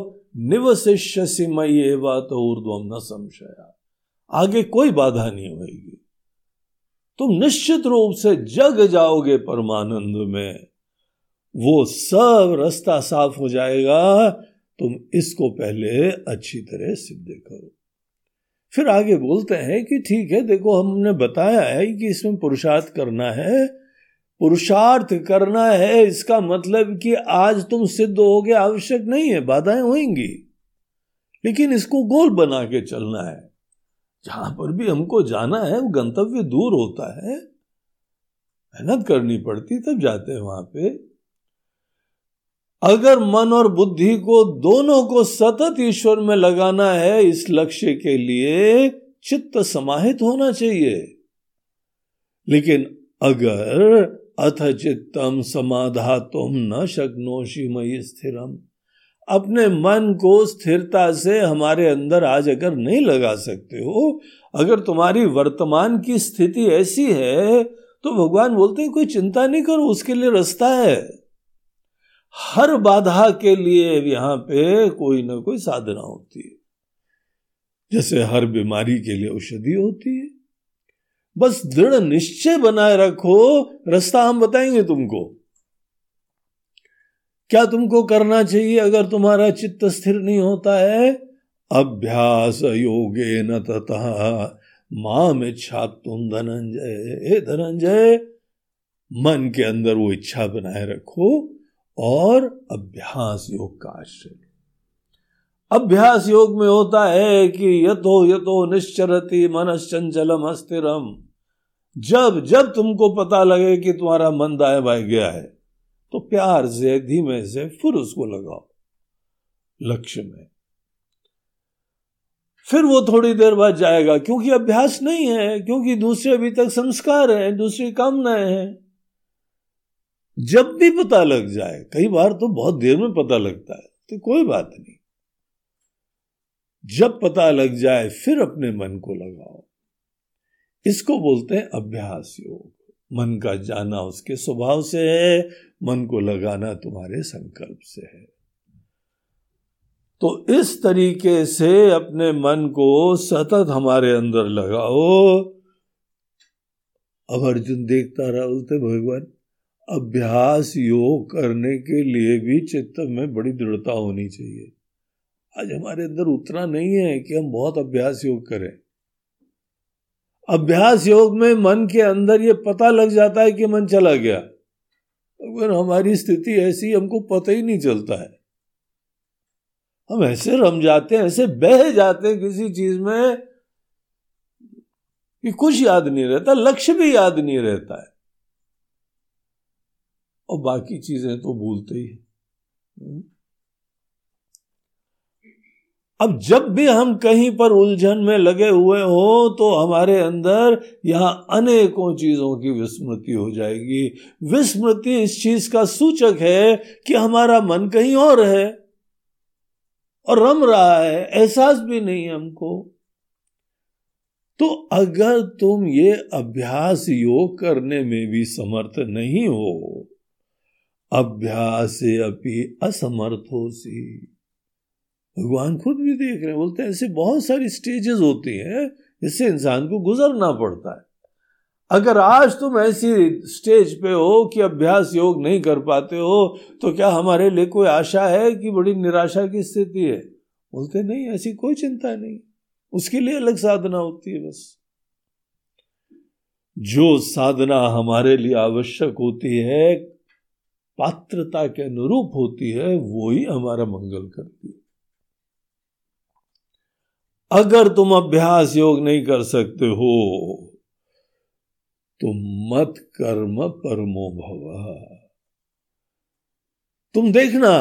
A: निवशिष्य मई एवा तो ऊर्ध्वम न संशया। आगे कोई बाधा नहीं होगी तुम निश्चित रूप से जग जाओगे परमानंद में। वो सब रास्ता साफ़ हो जाएगा, तुम इसको पहले अच्छी तरह सिद्ध करो। फिर आगे बोलते हैं कि ठीक है, देखो हमने बताया है कि इसमें पुरुषार्थ करना है। पुरुषार्थ करना है, इसका मतलब कि आज तुम सिद्ध हो गए आवश्यक नहीं है, बाधाएँ होंगी। लेकिन इसको गोल बना के चलना है। जहाँ पर भी हमको जाना है, वो गंतव्य दूर होता है। मेहनत करनी पड़ती, तब जाते हैं वहाँ पे। अगर मन और बुद्धि को दोनों को सतत ईश्वर में लगाना है, इस लक्ष्य के लिए चित्त समाहित होना चाहिए। लेकिन अगर अथ चित्तम समाधा तुम न शक्नोशी मई स्थिरम, अपने मन को स्थिरता से हमारे अंदर आज अगर नहीं लगा सकते हो, अगर तुम्हारी वर्तमान की स्थिति ऐसी है तो भगवान बोलते हैं, कोई चिंता नहीं करो, उसके लिए रास्ता है। हर बाधा के लिए यहाँ पे कोई ना कोई साधना होती है। जैसे हर बीमारी के लिए औषधि होती है। बस दृढ़ निश्चय बनाए रखो, रास्ता हम बताएँगे तुमको। क्या तुमको करना चाहिए अगर तुम्हारा चित्त स्थिर नहीं होता है? अभ्यास योगे न तथा माम इच्छा तुम धनंजय, हे धनंजय। मन के अंदर वो इच्छा बनाए रखो। और अभ्यास योग का आश्रय। अभ्यास योग में होता है कि यथो यथो निश्चरती मनश्चंचलम अस्थिरम। जब जब तुमको पता लगे कि तुम्हारा मन दाए बाए गया है तो प्यार से, धीमे से फिर उसको लगाओ, लक्ष्य में। फिर वो थोड़ी देर बाद जाएगा, क्योंकि अभ्यास नहीं है, क्योंकि दूसरे अभी तक संस्कार है, दूसरी कामनाएँ हैं। जब भी पता लग जाए, कई बार तो बहुत देर में पता लगता है तो कोई बात नहीं। जब पता लग जाए, फिर अपने मन को लगाओ। इसको बोलते हैं अभ्यास योग। मन का जाना उसके स्वभाव से है, मन को लगाना तुम्हारे संकल्प से है। तो इस तरीके से अपने मन को सतत हमारे अंदर लगाओ। अब अर्जुन देखता रहा बोलते भगवान। अभ्यास योग करने के लिए भी चित्त में बड़ी दृढ़ता होनी चाहिए। आज हमारे अंदर उतना नहीं है कि हम बहुत अभ्यास योग करें। अभ्यास योग में मन के अंदर ये पता लग जाता है कि मन चला गया। अगर हमारी स्थिति ऐसी, हमको पता ही नहीं चलता है। हम ऐसे रम जाते हैं, ऐसे बह जाते हैं किसी चीज़ में कि कुछ याद नहीं रहता, लक्ष्य भी याद नहीं रहता है। और बाकी चीज़ें तो भूलते ही हम्म। अब जब भी हम कहीं पर उलझन में लगे हुए हो तो हमारे अंदर यहाँ अनेकों चीज़ों की विस्मृति हो जाएगी। विस्मृति इस चीज़ का सूचक है कि हमारा मन कहीं और है और रम रहा है, एहसास भी नहीं हमको। तो अगर तुम ये अभ्यास योग करने में भी समर्थ नहीं हो अभ्यास अपनी असमर्थ सी भगवान खुद भी देख रहे हैं, बोलते हैं, ऐसे बहुत सारी स्टेजेस होती हैं जिससे इंसान को गुजरना पड़ता है। अगर आज तुम ऐसी स्टेज पे हो कि अभ्यास योग नहीं कर पाते हो तो क्या हमारे लिए कोई आशा है कि बड़ी निराशा की स्थिति है? बोलते नहीं, ऐसी कोई चिंता नहीं। उसके लिए अलग साधना होती है बस। जो साधना हमारे लिए आवश्यक होती है पात्रता के अनुरूप होती है, वो ही हमारा मंगल करती है। अगर तुम अभ्यास योग नहीं कर सकते हो तो मत कर्म परमो भव। तुम देखना,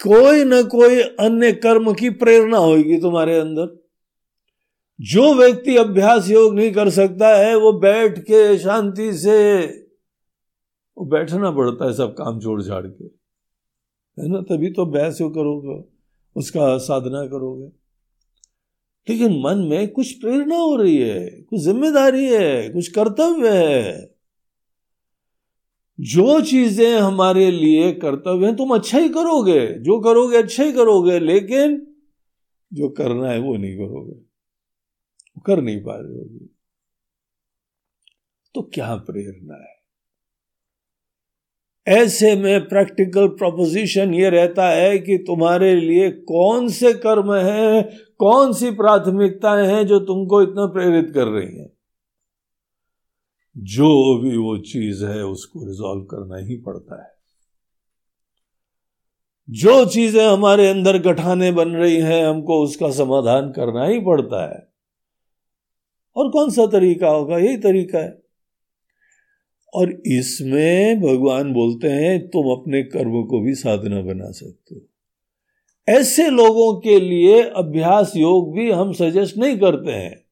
A: कोई ना कोई अन्य कर्म की प्रेरणा होगी तुम्हारे अंदर। जो व्यक्ति अभ्यास योग नहीं कर सकता है, वो बैठ के शांति से वो बैठना पड़ता है सब काम छोड़ छाड़ के। है ना? तभी तो अभ्यास करोगे, उसका साधना करोगे। लेकिन मन में कुछ प्रेरणा हो रही है, कुछ ज़िम्मेदारी है, कुछ कर्तव्य है। जो चीज़ें हमारे लिए कर्तव्य हैं, तुम अच्छा ही करोगे, जो करोगे अच्छा ही करोगे, लेकिन जो करना है वो नहीं करोगे। कर नहीं पा रहे होगी। तो क्या प्रेरणा है? ऐसे में प्रैक्टिकल प्रोपोजिशन ये रहता है कि तुम्हारे लिए कौन से कर्म हैं, कौन सी प्राथमिकताएँ हैं जो तुमको इतना प्रेरित कर रही हैं? जो भी वो चीज़ है, उसको रिजॉल्व करना ही पड़ता है। जो चीज़ें हमारे अंदर गठाने बन रही हैं, हमको उसका समाधान करना ही पड़ता है। और कौन सा तरीका होगा? यही तरीका है। और इसमें भगवान बोलते हैं, तुम अपने कर्म को भी साधना बना सकते हो। ऐसे लोगों के लिए अभ्यास योग भी हम सजेस्ट नहीं करते हैं।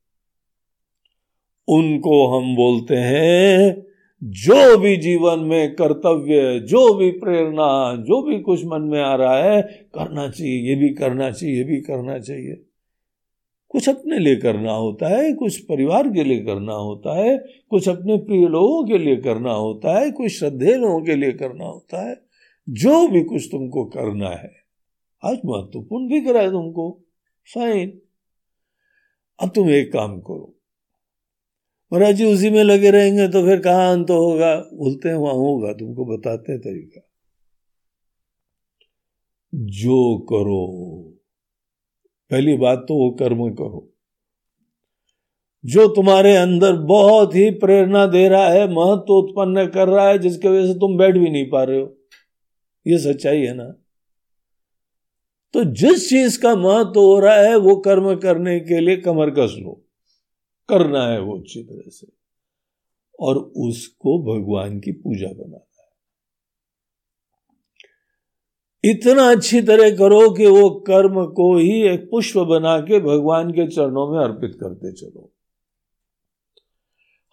A: उनको हम बोलते हैं, जो भी जीवन में कर्तव्य, जो भी प्रेरणा, जो भी कुछ मन में आ रहा है, करना चाहिए, ये भी करना चाहिए, ये भी करना चाहिए। कुछ अपने लिए करना होता है, कुछ परिवार के लिए करना होता है, कुछ अपने प्रिय लोगों के लिए करना होता है, कुछ श्रद्धेय लोगों के लिए करना होता है। जो भी कुछ तुमको करना है, आज महत्वपूर्ण भी करा है तुमको। फाइन अब तुम एक काम करो। महाराज जी, उसी में लगे रहेंगे तो फिर कहाँ अंत होगा? बोलते हैं वहाँ होगा, तुमको बताते हैं तरीका। जो करो पहली बात तो वो कर्म करो। जो तुम्हारे अंदर बहुत ही प्रेरणा दे रहा है, महत्व उत्पन्न कर रहा है, जिसके वजह से तुम बैठ भी नहीं पा रहे हो, ये सच्चाई है ना? तो जिस चीज़ का महत्व हो रहा है, वो कर्म करने के लिए कमर कस लो। करना है वो अच्छी तरह से। और उसको भगवान की पूजा बनाना है इतना अच्छी तरह करो कि वो कर्म को ही एक पुष्प बना के भगवान के चरणों में अर्पित करते चलो।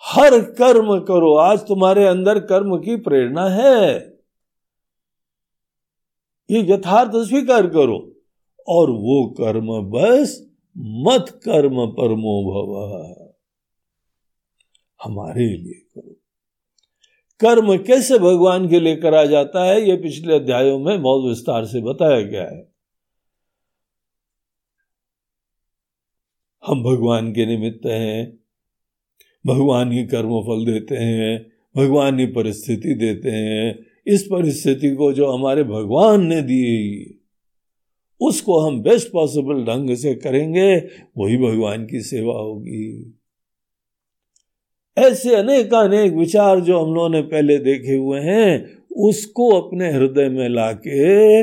A: हर कर्म करो। आज तुम्हारे अंदर कर्म की प्रेरणा है। ये यथार्थ स्वीकार करो। और वो कर्म बस मत कर्म परमो भव। हमारे लिए करो। कर्म कैसे भगवान के लिए करा जाता है यह पिछले अध्यायों में बहुत विस्तार से बताया गया है। हम भगवान के निमित्त हैं, भगवान ही कर्म फल देते हैं, भगवान ही परिस्थिति देते हैं, इस परिस्थिति को जो हमारे भगवान ने दी, उसको हम बेस्ट पॉसिबल ढंग से करेंगे, वही भगवान की सेवा होगी। ऐसे अनेक अनेक विचार जो हम लोगों ने पहले देखे हुए हैं, उसको अपने हृदय में लाके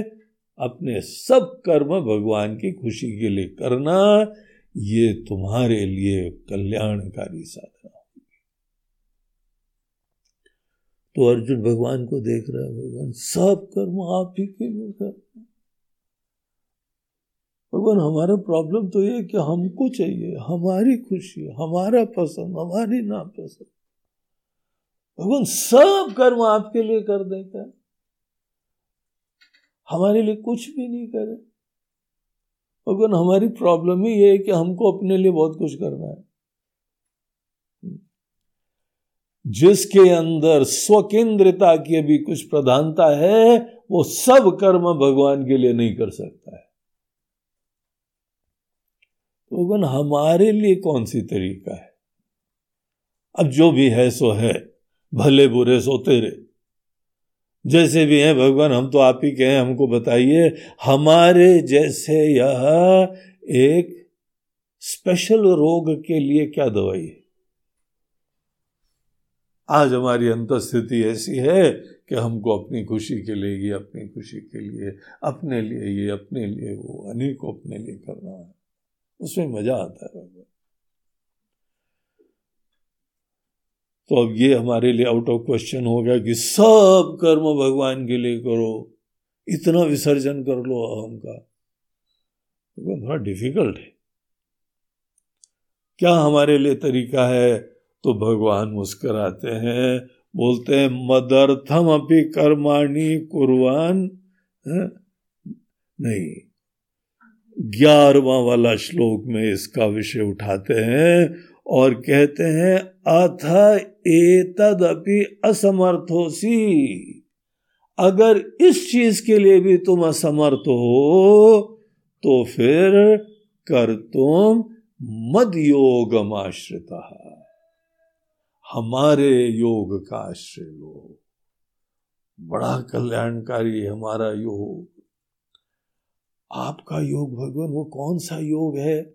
A: अपने सब कर्म भगवान की खुशी के लिए करना, ये तुम्हारे लिए कल्याणकारी साधना होगी। तो अर्जुन भगवान को देख रहा है, भगवान, सब कर्म आप ही के लिए कर। भगवान, हमारा प्रॉब्लम तो ये कि हमको चाहिए, हमारी खुशी, हमारा पसंद, हमारी नापसंद। भगवान, सब कर्म आपके लिए कर देता हमारे लिए कुछ भी नहीं करे। भगवान, हमारी प्रॉब्लम ही ये है कि हमको अपने लिए बहुत कुछ करना है। जिसके अंदर स्वकेंद्रता की अभी कुछ प्रधानता है, वो सब कर्म भगवान के लिए नहीं कर सकता है। भगवान हमारे लिए कौन सी तरीका है? अब जो भी है, सो है। भले बुरे सो तेरे जैसे भी हैं, भगवान, हम तो आप ही के हैं, हमको बताइए, हमारे जैसे यह एक स्पेशल रोग के लिए क्या दवाई है? आज हमारी अंत स्थिति ऐसी है कि हमको अपनी खुशी के लिए ये अपनी खुशी के लिए, अपने लिए ये, अपने लिए वो, अनेकों अपने लिए करना है। उसमें मज़ा आता है तो अब ये हमारे लिए आउट ऑफ़ क्वेश्चन हो गया कि सब कर्म भगवान के लिए करो, इतना विसर्जन कर लो अहम का तो थोड़ा डिफ़िकल्ट है। क्या हमारे लिए तरीका है? तो भगवान मुस्कराते हैं, बोलते हैं मदर्थम अपनी कर्माणी कुर्बान नहीं। ग्यारहवा वाला श्लोक में इसका विषय उठाते हैं और कहते हैं, अथ एतदपि असमर्थोसी अगर इस चीज़ के लिए भी तुम असमर्थ हो तो फिर कर तुम मद योग आश्रित हमारे योग का आश्रय लो। बड़ा कल्याणकारी हमारा योग। आपका योग, भगवान, वो कौन सा योग है?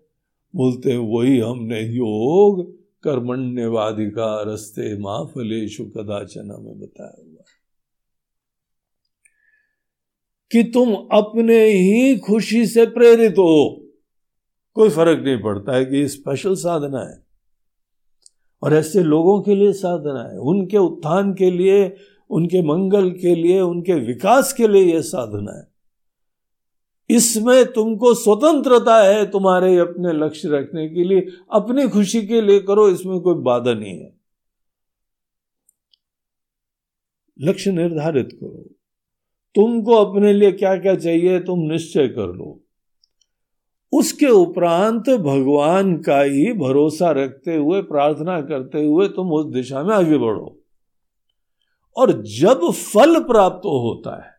A: बोलते हैं वही हमने योग कर्मण्यवाधिका रस्ते माँ फलेशु कदाचन में बताया हुआ कि तुम अपने ही खुशी से प्रेरित हो। कोई फ़र्क नहीं पड़ता है कि स्पेशल साधना है। और ऐसे लोगों के लिए साधना है। उनके उत्थान के लिए, उनके मंगल के लिए, उनके विकास के लिए यह साधना है। इसमें तुमको स्वतंत्रता है तुम्हारे अपने लक्ष्य रखने के लिए। अपनी खुशी के लिए करो, इसमें कोई बाधा नहीं है। लक्ष्य निर्धारित करो। तुमको अपने लिए क्या क्या चाहिए तुम निश्चय कर लो। उसके उपरांत भगवान का ही भरोसा रखते हुए, प्रार्थना करते हुए तुम उस दिशा में आगे बढ़ो। और जब फल प्राप्त होता है,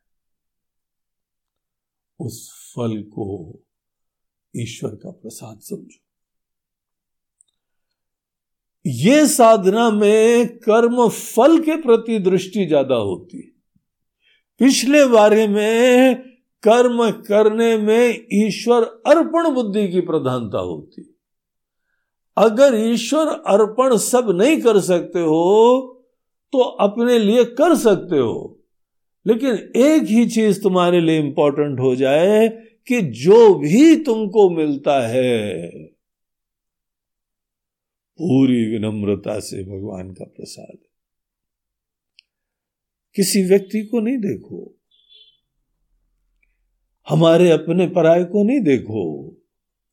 A: उस फल को ईश्वर का प्रसाद समझो। ये साधना में कर्म फल के प्रति दृष्टि ज़्यादा होती है। पिछले बारे में कर्म करने में ईश्वर अर्पण बुद्धि की प्रधानता होती अगर ईश्वर अर्पण सब नहीं कर सकते हो तो अपने लिए कर सकते हो, लेकिन एक ही चीज़ तुम्हारे लिए इंपॉर्टेंट हो जाए कि जो भी तुमको मिलता है, पूरी विनम्रता से भगवान का प्रसाद किसी व्यक्ति को नहीं देखो। हमारे अपने पराय को नहीं देखो।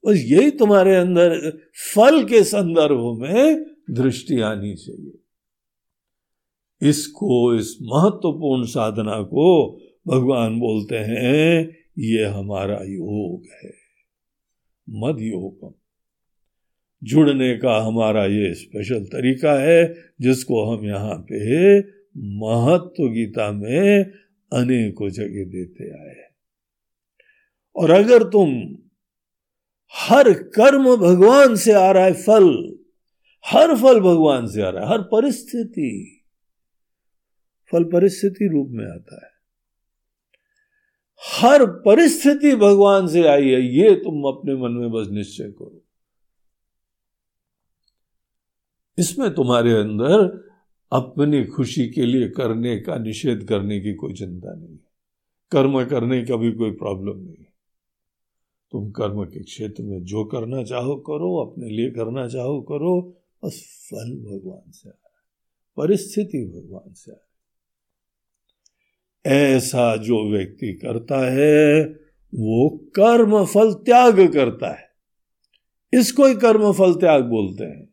A: बस यही तुम्हारे अंदर, फल के संदर्भ में दृष्टि आनी चाहिए। इसको, इस महत्वपूर्ण साधना को भगवान बोलते हैं ये हमारा योग है। मद योगम। जुड़ने का हमारा ये स्पेशल तरीका है, जिसको हम यहाँ पे महत्व गीता में अनेकों जगह देते आए और अगर तुम हर कर्म भगवान से आ रहा है, फल, हर फल भगवान से आ रहा है, हर परिस्थिति, फल परिस्थिति रूप में आता है। हर परिस्थिति भगवान से आई है, ये तुम अपने मन में बस निश्चय करो। इसमें तुम्हारे अंदर अपनी खुशी के लिए करने का निषेध करने की कोई चिंता नहीं है। कर्म करने का भी कोई प्रॉब्लम नहीं है। तुम कर्म के क्षेत्र में जो करना चाहो करो, अपने लिए करना चाहो करो, बस फल भगवान से आ रहा है परिस्थिति भगवान से आ रही ऐसा जो व्यक्ति करता है, वो कर्म फल त्याग करता है। इसको ही कर्म फल त्याग बोलते हैं।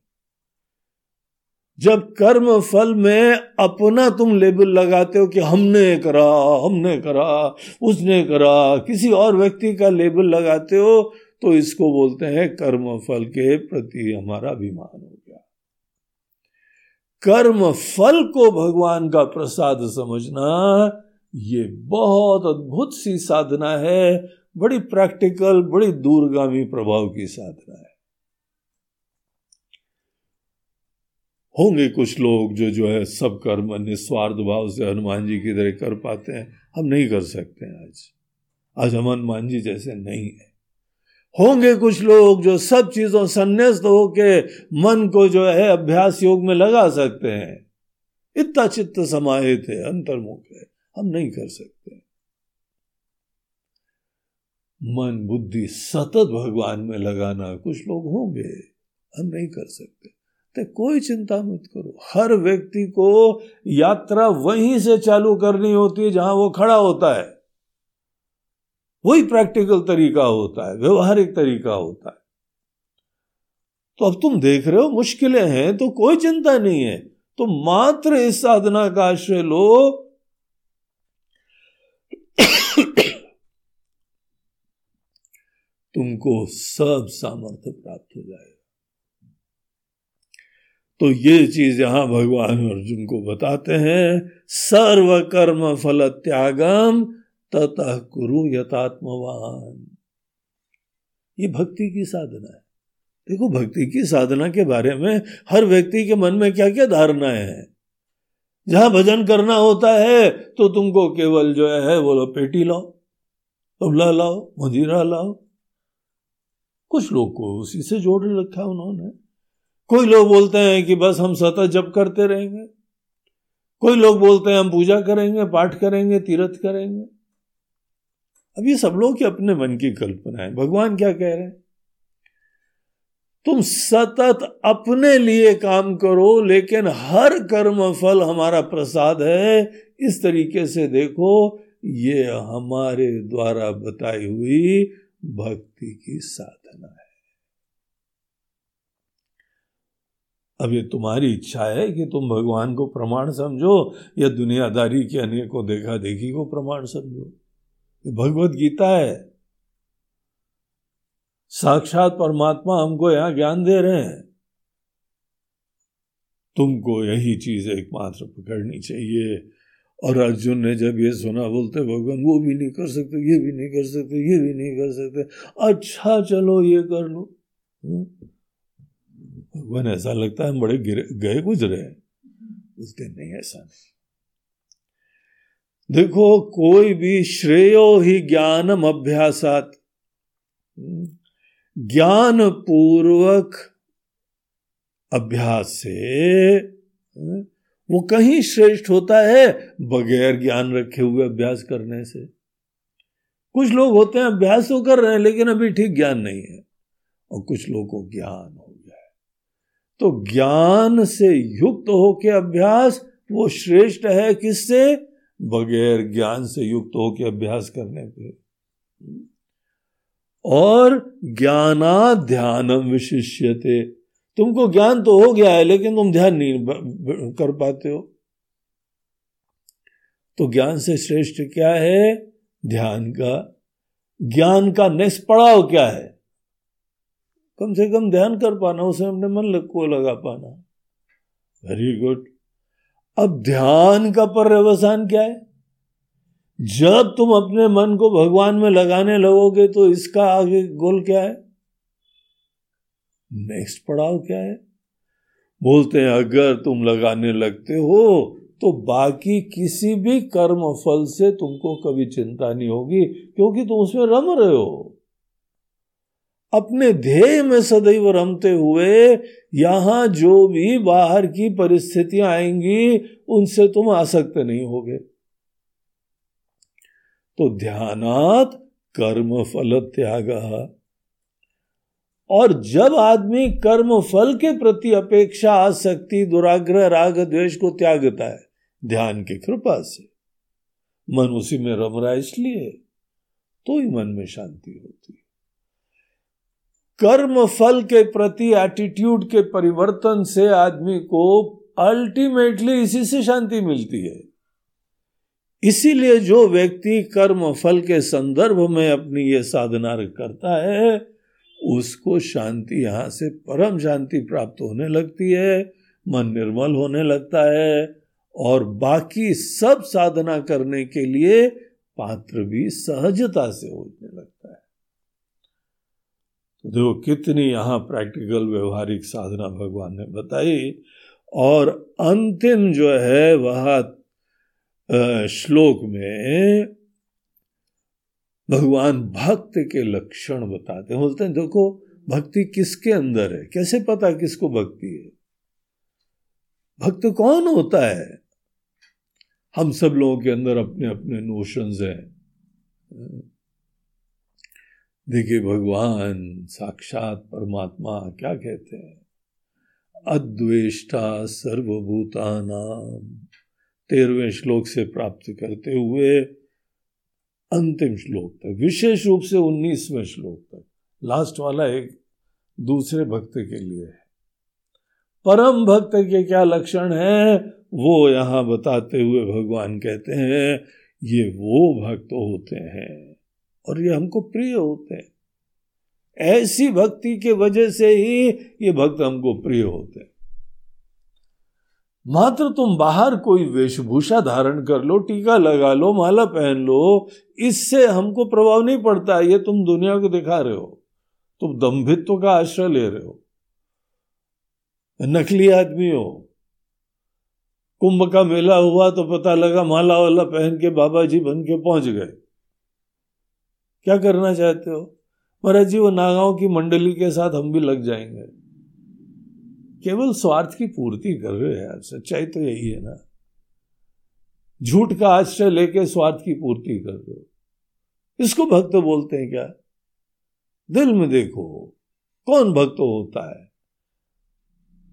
A: जब कर्म फल में अपना तुम लेबल लगाते हो कि हमने करा हमने करा, उसने करा, किसी और व्यक्ति का लेबल लगाते हो तो इसको बोलते हैं कर्म फल के प्रति हमारा अभिमान हो गया। कर्म फल को भगवान का प्रसाद समझना ये बहुत अद्भुत सी साधना है, बड़ी प्रैक्टिकल, बड़ी दूरगामी प्रभाव की साधना है। होंगे कुछ लोग जो जो है सब कर्म, निस्वार्थ भाव से हनुमान जी की तरह कर पाते हैं। हम नहीं कर सकते हैं आज। आज हम हनुमान जी जैसे नहीं है। होंगे कुछ लोग जो सब चीज़ों संन्यास्त होके मन को जो है अभ्यास योग में लगा सकते हैं। इतना चित्त समाहित है, अंतर्मुख है। हम नहीं कर सकते। मन, बुद्धि सतत भगवान में लगाना कुछ लोग होंगे, हम नहीं कर सकते। तो कोई चिंता मत करो। हर व्यक्ति को यात्रा वहीं से चालू करनी होती है जहाँ वो खड़ा होता है। वही प्रैक्टिकल तरीका होता है, व्यवहारिक तरीका होता है। तो अब तुम देख रहे हो, मुश्किलें हैं तो कोई चिंता नहीं है। तो मात्र इस साधना का आश्रय लो तुमको सब सामर्थ्य प्राप्त हो जाएगा। तो ये चीज़ यहाँ भगवान अर्जुन को बताते हैं सर्व कर्म फल त्यागम ततः कुरु यथात्मवान। ये भक्ति की साधना है। देखो, भक्ति की साधना के बारे में हर व्यक्ति के मन में क्या क्या धारणाएँ हैं। जहाँ भजन करना होता है तो तुमको केवल जो है, वो लो पेटी लाओ, तबला लाओ, मजीरा लाओ कुछ लोग को उसी से जोड़ रखा उन्होंने। कोई लोग बोलते हैं कि बस हम सतत जप करते रहेंगे। कोई लोग बोलते हैं हम पूजा करेंगे, पाठ करेंगे, तीर्थ करेंगे। अब ये सब लोग की अपने मन की कल्पना है। भगवान क्या कह रहे हैं? तुम सतत अपने लिए काम करो, लेकिन हर कर्म फल हमारा प्रसाद है। इस तरीके से देखो, ये हमारे द्वारा बताई हुई भक्ति की साधना। है। अब ये तुम्हारी इच्छा है कि तुम भगवान को प्रमाण समझो, या दुनियादारी के अनेकों देखा देखी को प्रमाण समझो। ये भगवत गीता है। साक्षात परमात्मा हमको यहाँ ज्ञान दे रहे हैं। तुमको यही चीज़ एकमात्र पकड़नी चाहिए। और अर्जुन ने जब ये सुना, बोलते, भगवान, वो भी नहीं कर सकते, ये भी नहीं कर सकते, ये भी नहीं कर सकते। अच्छा चलो ये कर लो। हम्म? भगवान, ऐसा लगता है हम बड़े गिरे, गए गुजरे हैं। बोलते नहीं, ऐसा नहीं। देखो, कोई भी श्रेयो ही ज्ञानम अभ्यासात। हम्म? ज्ञान पूर्वक अभ्यास से वो कहीं श्रेष्ठ होता है बगैर ज्ञान रखे हुए अभ्यास करने से। कुछ लोग होते हैं अभ्यास तो कर रहे हैं, लेकिन अभी ठीक ज्ञान नहीं है। और कुछ लोगों को ज्ञान हो गया है। तो ज्ञान से युक्त होके अभ्यास वो श्रेष्ठ है किससे? बगैर ज्ञान से युक्त होके अभ्यास करने पे। और ज्ञाना ध्यानम विशिष्यते। तुमको ज्ञान तो हो गया है, लेकिन तुम ध्यान नहीं कर पाते हो। तो ज्ञान से श्रेष्ठ क्या है? ध्यान का। ज्ञान का नेक्स्ट पड़ाव क्या है? कम से कम ध्यान कर पाना, उसे अपने मन को लगा पाना। वेरी गुड अब ध्यान का पर्यवसान क्या है? जब तुम अपने मन को भगवान में लगाने लगोगे तो इसका आगे गोल क्या है? नेक्स्ट पड़ाव क्या है? बोलते हैं, अगर तुम लगाने लगते हो तो बाकी किसी भी कर्म फल से तुमको कभी चिंता नहीं होगी, क्योंकि तुम उसमें रम रहे हो। अपने ध्येय में सदैव रमते हुए, यहाँ जो भी बाहर की परिस्थितियाँ आएँगी, उनसे तुम आसक्त नहीं होगे। तो ध्यानात कर्म फल त्याग। और जब आदमी कर्म फल के प्रति अपेक्षा आसक्ति, दुराग्रह, राग, द्वेष को त्यागता है, ध्यान की कृपा से। मन उसी में रम रहा इसलिए तो ही मन में शांति होती है। कर्म फल के प्रति एटीट्यूड के परिवर्तन से आदमी को अल्टीमेटली इसी से शांति मिलती है। इसीलिए जो व्यक्ति कर्म फल के संदर्भ में अपनी ये साधना करता है उसको शांति यहाँ से परम शांति प्राप्त होने लगती है, मन निर्मल होने लगता है और बाकी सब साधना करने के लिए पात्र भी सहजता से होने लगता है। तो देखो, कितनी यहाँ प्रैक्टिकल व्यवहारिक साधना भगवान ने बताई और अंतिम जो है वह श्लोक में भगवान भक्त के लक्षण बताते हैं। बोलते हैं, देखो, भक्ति किसके अंदर है? कैसे पता किसको भक्ति है? भक्त कौन होता है? हम सब लोगों के अंदर अपने अपने नोशंस हैं। देखिए, भगवान साक्षात परमात्मा क्या कहते हैं? अद्वेष्टा सर्वभूतानाम तेरहवें श्लोक से प्राप्त करते हुए अंतिम श्लोक तक, विशेष रूप से उन्नीसवें श्लोक तक। लास्ट वाला एक दूसरे भक्त के लिए है। परम भक्त के क्या लक्षण है? वो यहाँ बताते हुए भगवान कहते हैं, ये वो भक्त होते हैं और ये हमको प्रिय होते हैं। ऐसी भक्ति के वजह से ही ये भक्त हमको प्रिय होते हैं। मात्र तुम बाहर कोई वेशभूषा धारण कर लो, टीका लगा लो, माला पहन लो, इससे हमको प्रभाव नहीं पड़ता, ये तुम दुनिया को दिखा रहे हो। तुम दम्भित्व का आश्रय ले रहे हो। नकली आदमी हो। कुंभ का मेला हुआ तो पता लगा माला वाला पहन के बाबा जी बन के पहुँच गए। क्या करना चाहते हो? महाराज जी, वो नागांव की मंडली के साथ हम भी लग जाएँगे। केवल स्वार्थ की पूर्ति कर रहे हैं, सच्चाई तो यही है ना। झूठ का आश्रय लेके स्वार्थ की पूर्ति कर रहे हो। इसको भक्त बोलते हैं क्या? दिल में देखो, कौन भक्त होता है?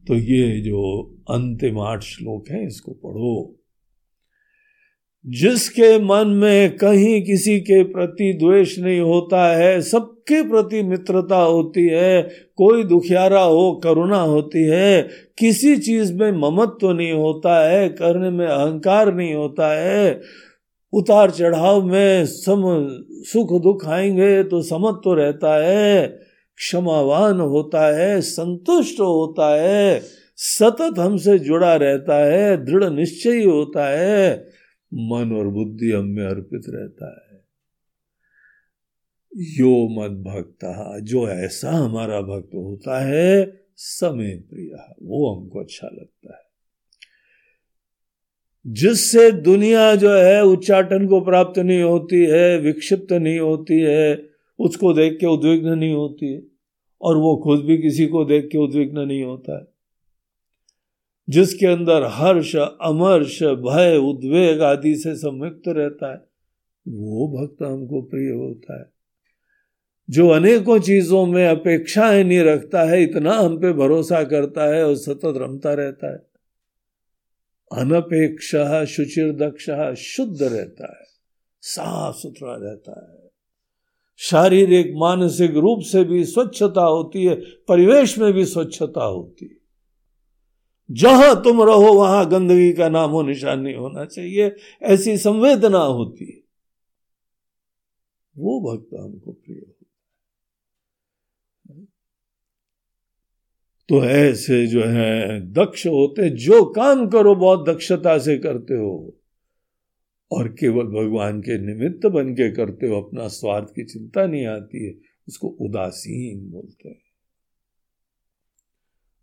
A: तो ये जो अंतिम आठ श्लोक है, इसको पढ़ो। जिसके मन में कहीं किसी के प्रति द्वेष नहीं होता है, सबके प्रति मित्रता होती है, कोई दुखियारा हो, करुणा होती है, किसी चीज़ में ममत्व तो नहीं होता है, करने में अहंकार नहीं होता है, उतार चढ़ाव में सम सुख दुख आएँगे तो समत्व तो रहता है, क्षमावान होता है, संतुष्ट होता है, सतत हमसे जुड़ा रहता है, दृढ़ निश्चय होता है। मन और बुद्धि हम में अर्पित रहता है। यो मद भक्त, जो ऐसा हमारा भक्त होता है, समय प्रिय, वो हमको अच्छा लगता है। जिससे दुनिया जो है, उच्चाटन को प्राप्त नहीं होती है, विक्षिप्त नहीं होती है, उसको देख के उद्विग्न नहीं होती है, और वो खुद भी किसी को देख के उद्विग्न नहीं होता है। जिसके अंदर हर्ष, अमर्ष, भय, उद्वेग आदि से संयुक्त रहता है, वो भक्त हमको प्रिय होता है। जो अनेकों चीज़ों में अपेक्षाएँ नहीं रखता है, इतना हम पे भरोसा करता है और सतत रमता रहता है। अनपेक्ष शुचिर दक्ष शुद्ध रहता है, साफ़ सुथरा रहता है। शारीरिक, मानसिक रूप से भी स्वच्छता होती है, परिवेश में भी स्वच्छता होती है। जहाँ तुम रहो, वहाँ गंदगी का नाम निशान नहीं होना चाहिए। ऐसी संवेदना होती है। वो भक्त हमको प्रिय होता तो ऐसे जो है, दक्ष होते, जो काम करो, बहुत दक्षता से करते हो, और केवल भगवान के निमित्त बन के करते हो, अपना स्वार्थ की चिंता नहीं आती है, उसको उदासीन बोलते हैं।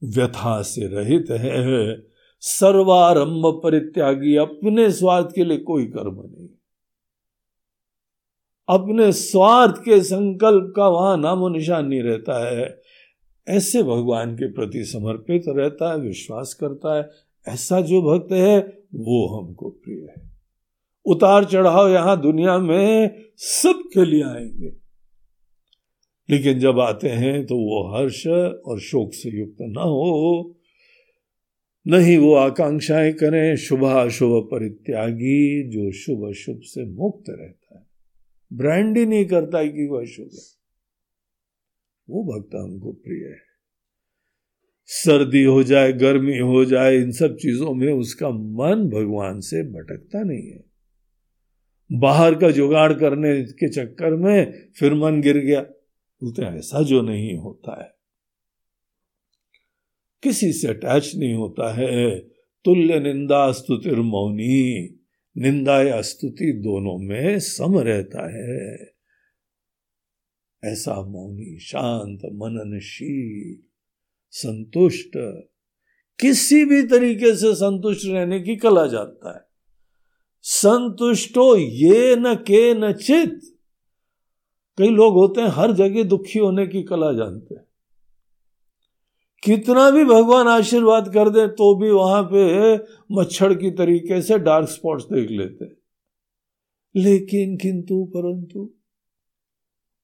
A: व्यथा से रहित है। सर्वारंभ परित्यागी अपने स्वार्थ के लिए कोई कर्म नहीं। अपने स्वार्थ के संकल्प का वहाँ नामो निशान नहीं रहता है। ऐसे भगवान के प्रति समर्पित रहता है, विश्वास करता है। ऐसा जो भक्त है, वो हमको प्रिय है। उतार चढ़ाव यहाँ दुनिया में सबके लिए आएँगे। लेकिन जब आते हैं तो वो हर्ष और शोक से युक्त ना हो। नहीं वो आकांक्षाएँ करें, शुभ अशुभ परित्यागी, जो शुभ अशुभ से मुक्त रहता है। ब्रांड ही नहीं करता है कि वह शुभ है। वो भक्त हमको प्रिय है। सर्दी हो जाए, गर्मी हो जाए, इन सब चीज़ों में उसका मन भगवान से भटकता नहीं है। बाहर का जुगाड़ करने के चक्कर में फिर मन गिर गया। बोलते ऐसा जो नहीं होता है। किसी से अटैच नहीं होता है। तुल्य निंदा स्तुतिर मौनी, निंदा या स्तुति दोनों में सम रहता है। ऐसा मौनी शांत, मननशील, संतुष्ट, किसी भी तरीके से संतुष्ट रहने की कला जानता है। संतुष्टो ये न के न चित। कई लोग होते हैं, हर जगह दुखी होने की कला जानते हैं। कितना भी भगवान आशीर्वाद कर दे तो भी वहाँ पे मच्छर की तरीके से डार्क स्पॉट्स देख लेते लेकिन किंतु, परंतु,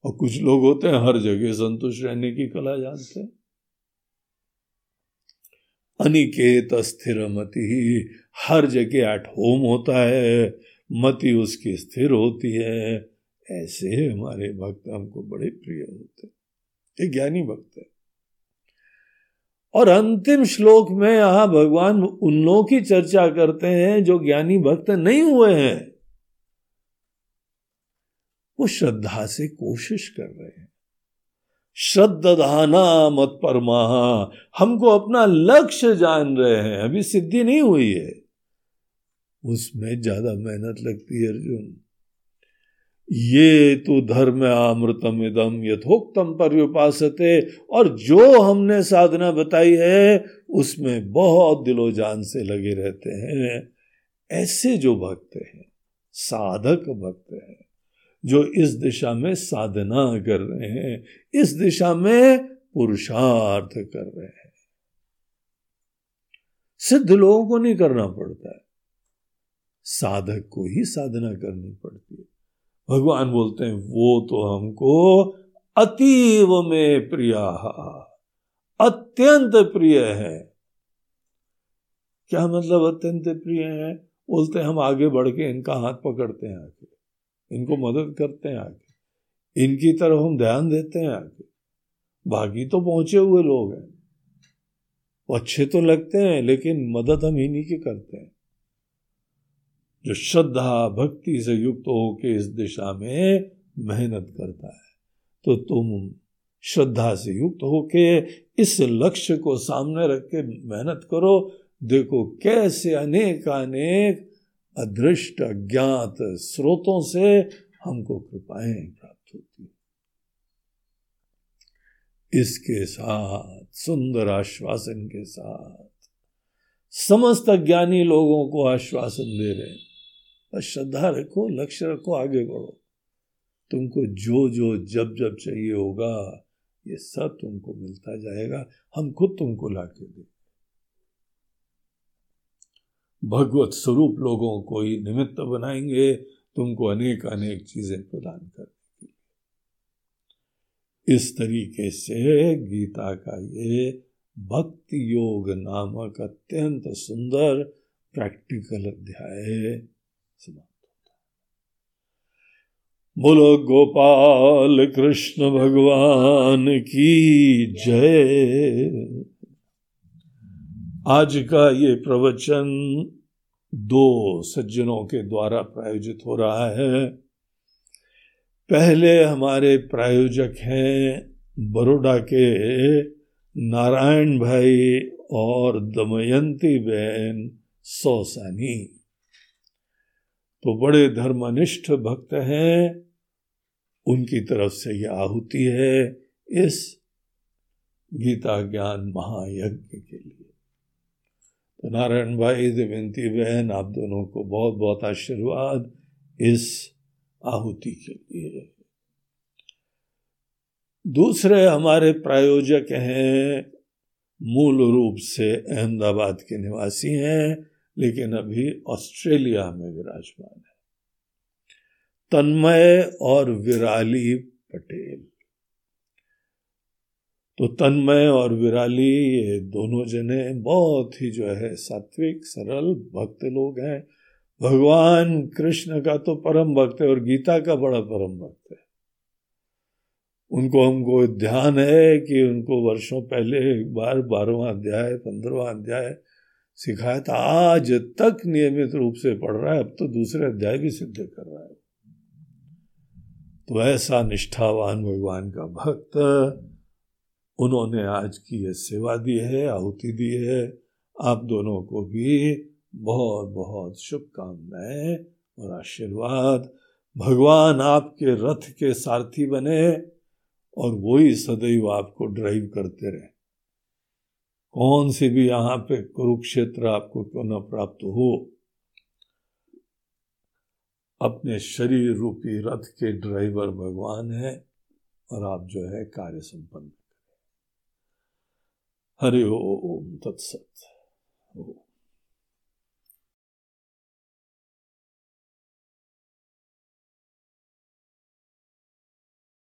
A: और कुछ लोग होते हैं, हर जगह संतुष्ट रहने की कला जानते हैं। अनिकेत स्थिर मति, हर जगह एट होम होता है, मति उसकी स्थिर होती है। ऐसे हमारे भक्त हमको बड़े प्रिय होते ये ज्ञानी भक्त है। और अंतिम श्लोक में यहाँ भगवान उन लोगों की चर्चा करते हैं जो ज्ञानी भक्त नहीं हुए हैं। वो श्रद्धा से कोशिश कर रहे हैं। श्रद्धाना मत परमा हमको अपना लक्ष्य जान रहे हैं। अभी सिद्धि नहीं हुई है। उसमें ज़्यादा मेहनत लगती है अर्जुन। ये तो धर्म अमृतम इदम यथोक्तम पर उपासते और जो हमने साधना बताई है, उसमें बहुत दिलो जान से लगे रहते हैं। ऐसे जो भक्त हैं, साधक भक्त हैं, जो इस दिशा में साधना कर रहे हैं, इस दिशा में पुरुषार्थ कर रहे हैं। सिद्ध लोगों को नहीं करना पड़ता। है साधक को ही साधना करनी पड़ती है। भगवान बोलते हैं, वो तो हमको अतीव में प्रिया अत्यंत प्रिय है। क्या मतलब अत्यंत प्रिय है? बोलते हैं, हम आगे बढ़ के इनका हाथ पकड़ते हैं आगे, इनको मदद करते हैं आगे, इनकी तरफ़ हम ध्यान देते हैं आगे। बाकी तो पहुँचे हुए लोग हैं। वो अच्छे तो लगते हैं, लेकिन मदद हम इन्हीं की करते हैं। जो श्रद्धा भक्ति से युक्त होके इस दिशा में मेहनत करता है। तो तुम श्रद्धा से युक्त होके इस लक्ष्य को सामने रख के मेहनत करो। देखो कैसे अनेक अनेक अदृष्ट अज्ञात स्रोतों से हमको कृपाएँ प्राप्त होती इसके साथ, सुंदर आश्वासन के साथ, समस्त ज्ञानी लोगों को आश्वासन दे रहे बस श्रद्धा रखो, लक्ष्य रखो, आगे बढ़ो। तुमको जो जो जब जब चाहिए होगा, ये सब तुमको मिलता जाएगा। हम खुद तुमको ला के दे। भगवत स्वरूप लोगों को ही निमित्त बनाएँगे तुमको अनेक अनेक चीज़ें प्रदान करने के लिए। इस तरीके से गीता का ये भक्ति योग नामक अत्यंत सुंदर प्रैक्टिकल अध्याय समाप्त बोलो गोपाल कृष्ण भगवान की जय। आज का ये प्रवचन दो सज्जनों के द्वारा प्रायोजित हो रहा है। पहले हमारे प्रायोजक हैं बड़ोडा के नारायण भाई और दमयंती बहन सौसानी। तो बड़े धर्मनिष्ठ भक्त हैं। उनकी तरफ़ से यह आहुति है इस गीता ज्ञान महायज्ञ के लिए। तो नारायण भाई देवंती बहन, आप दोनों को बहुत बहुत आशीर्वाद इस आहुति के लिए। दूसरे हमारे प्रायोजक हैं, मूल रूप से अहमदाबाद के निवासी हैं। लेकिन अभी ऑस्ट्रेलिया में विराजमान है। तन्मय और विराली पटेल। तो तन्मय और विराली, ये दोनों जने बहुत ही जो है सात्विक, सरल भक्त लोग हैं। भगवान कृष्ण का तो परम भक्त है और गीता का बड़ा परम भक्त है। उनको हमको ध्यान है कि उनको वर्षों पहले एक बार बारहवा अध्याय, पंद्रहवा अध्याय सिखाया था, आज तक नियमित रूप से पढ़ रहा है, अब तो दूसरे अध्याय भी सिद्ध कर रहा है। तो ऐसा निष्ठावान भगवान का भक्त, उन्होंने आज की यह सेवा दी है, आहुति दी है। आप दोनों को भी बहुत बहुत शुभकामनाएँ और आशीर्वाद। भगवान आपके रथ के सारथी बने और वही सदैव आपको ड्राइव करते रहे। कौन से भी यहाँ पे कुरुक्षेत्र आपको क्यों न प्राप्त हो, अपने शरीर रूपी रथ के ड्राइवर भगवान है और आप जो है कार्य संपन्न हरि ओम तत्सत। ओम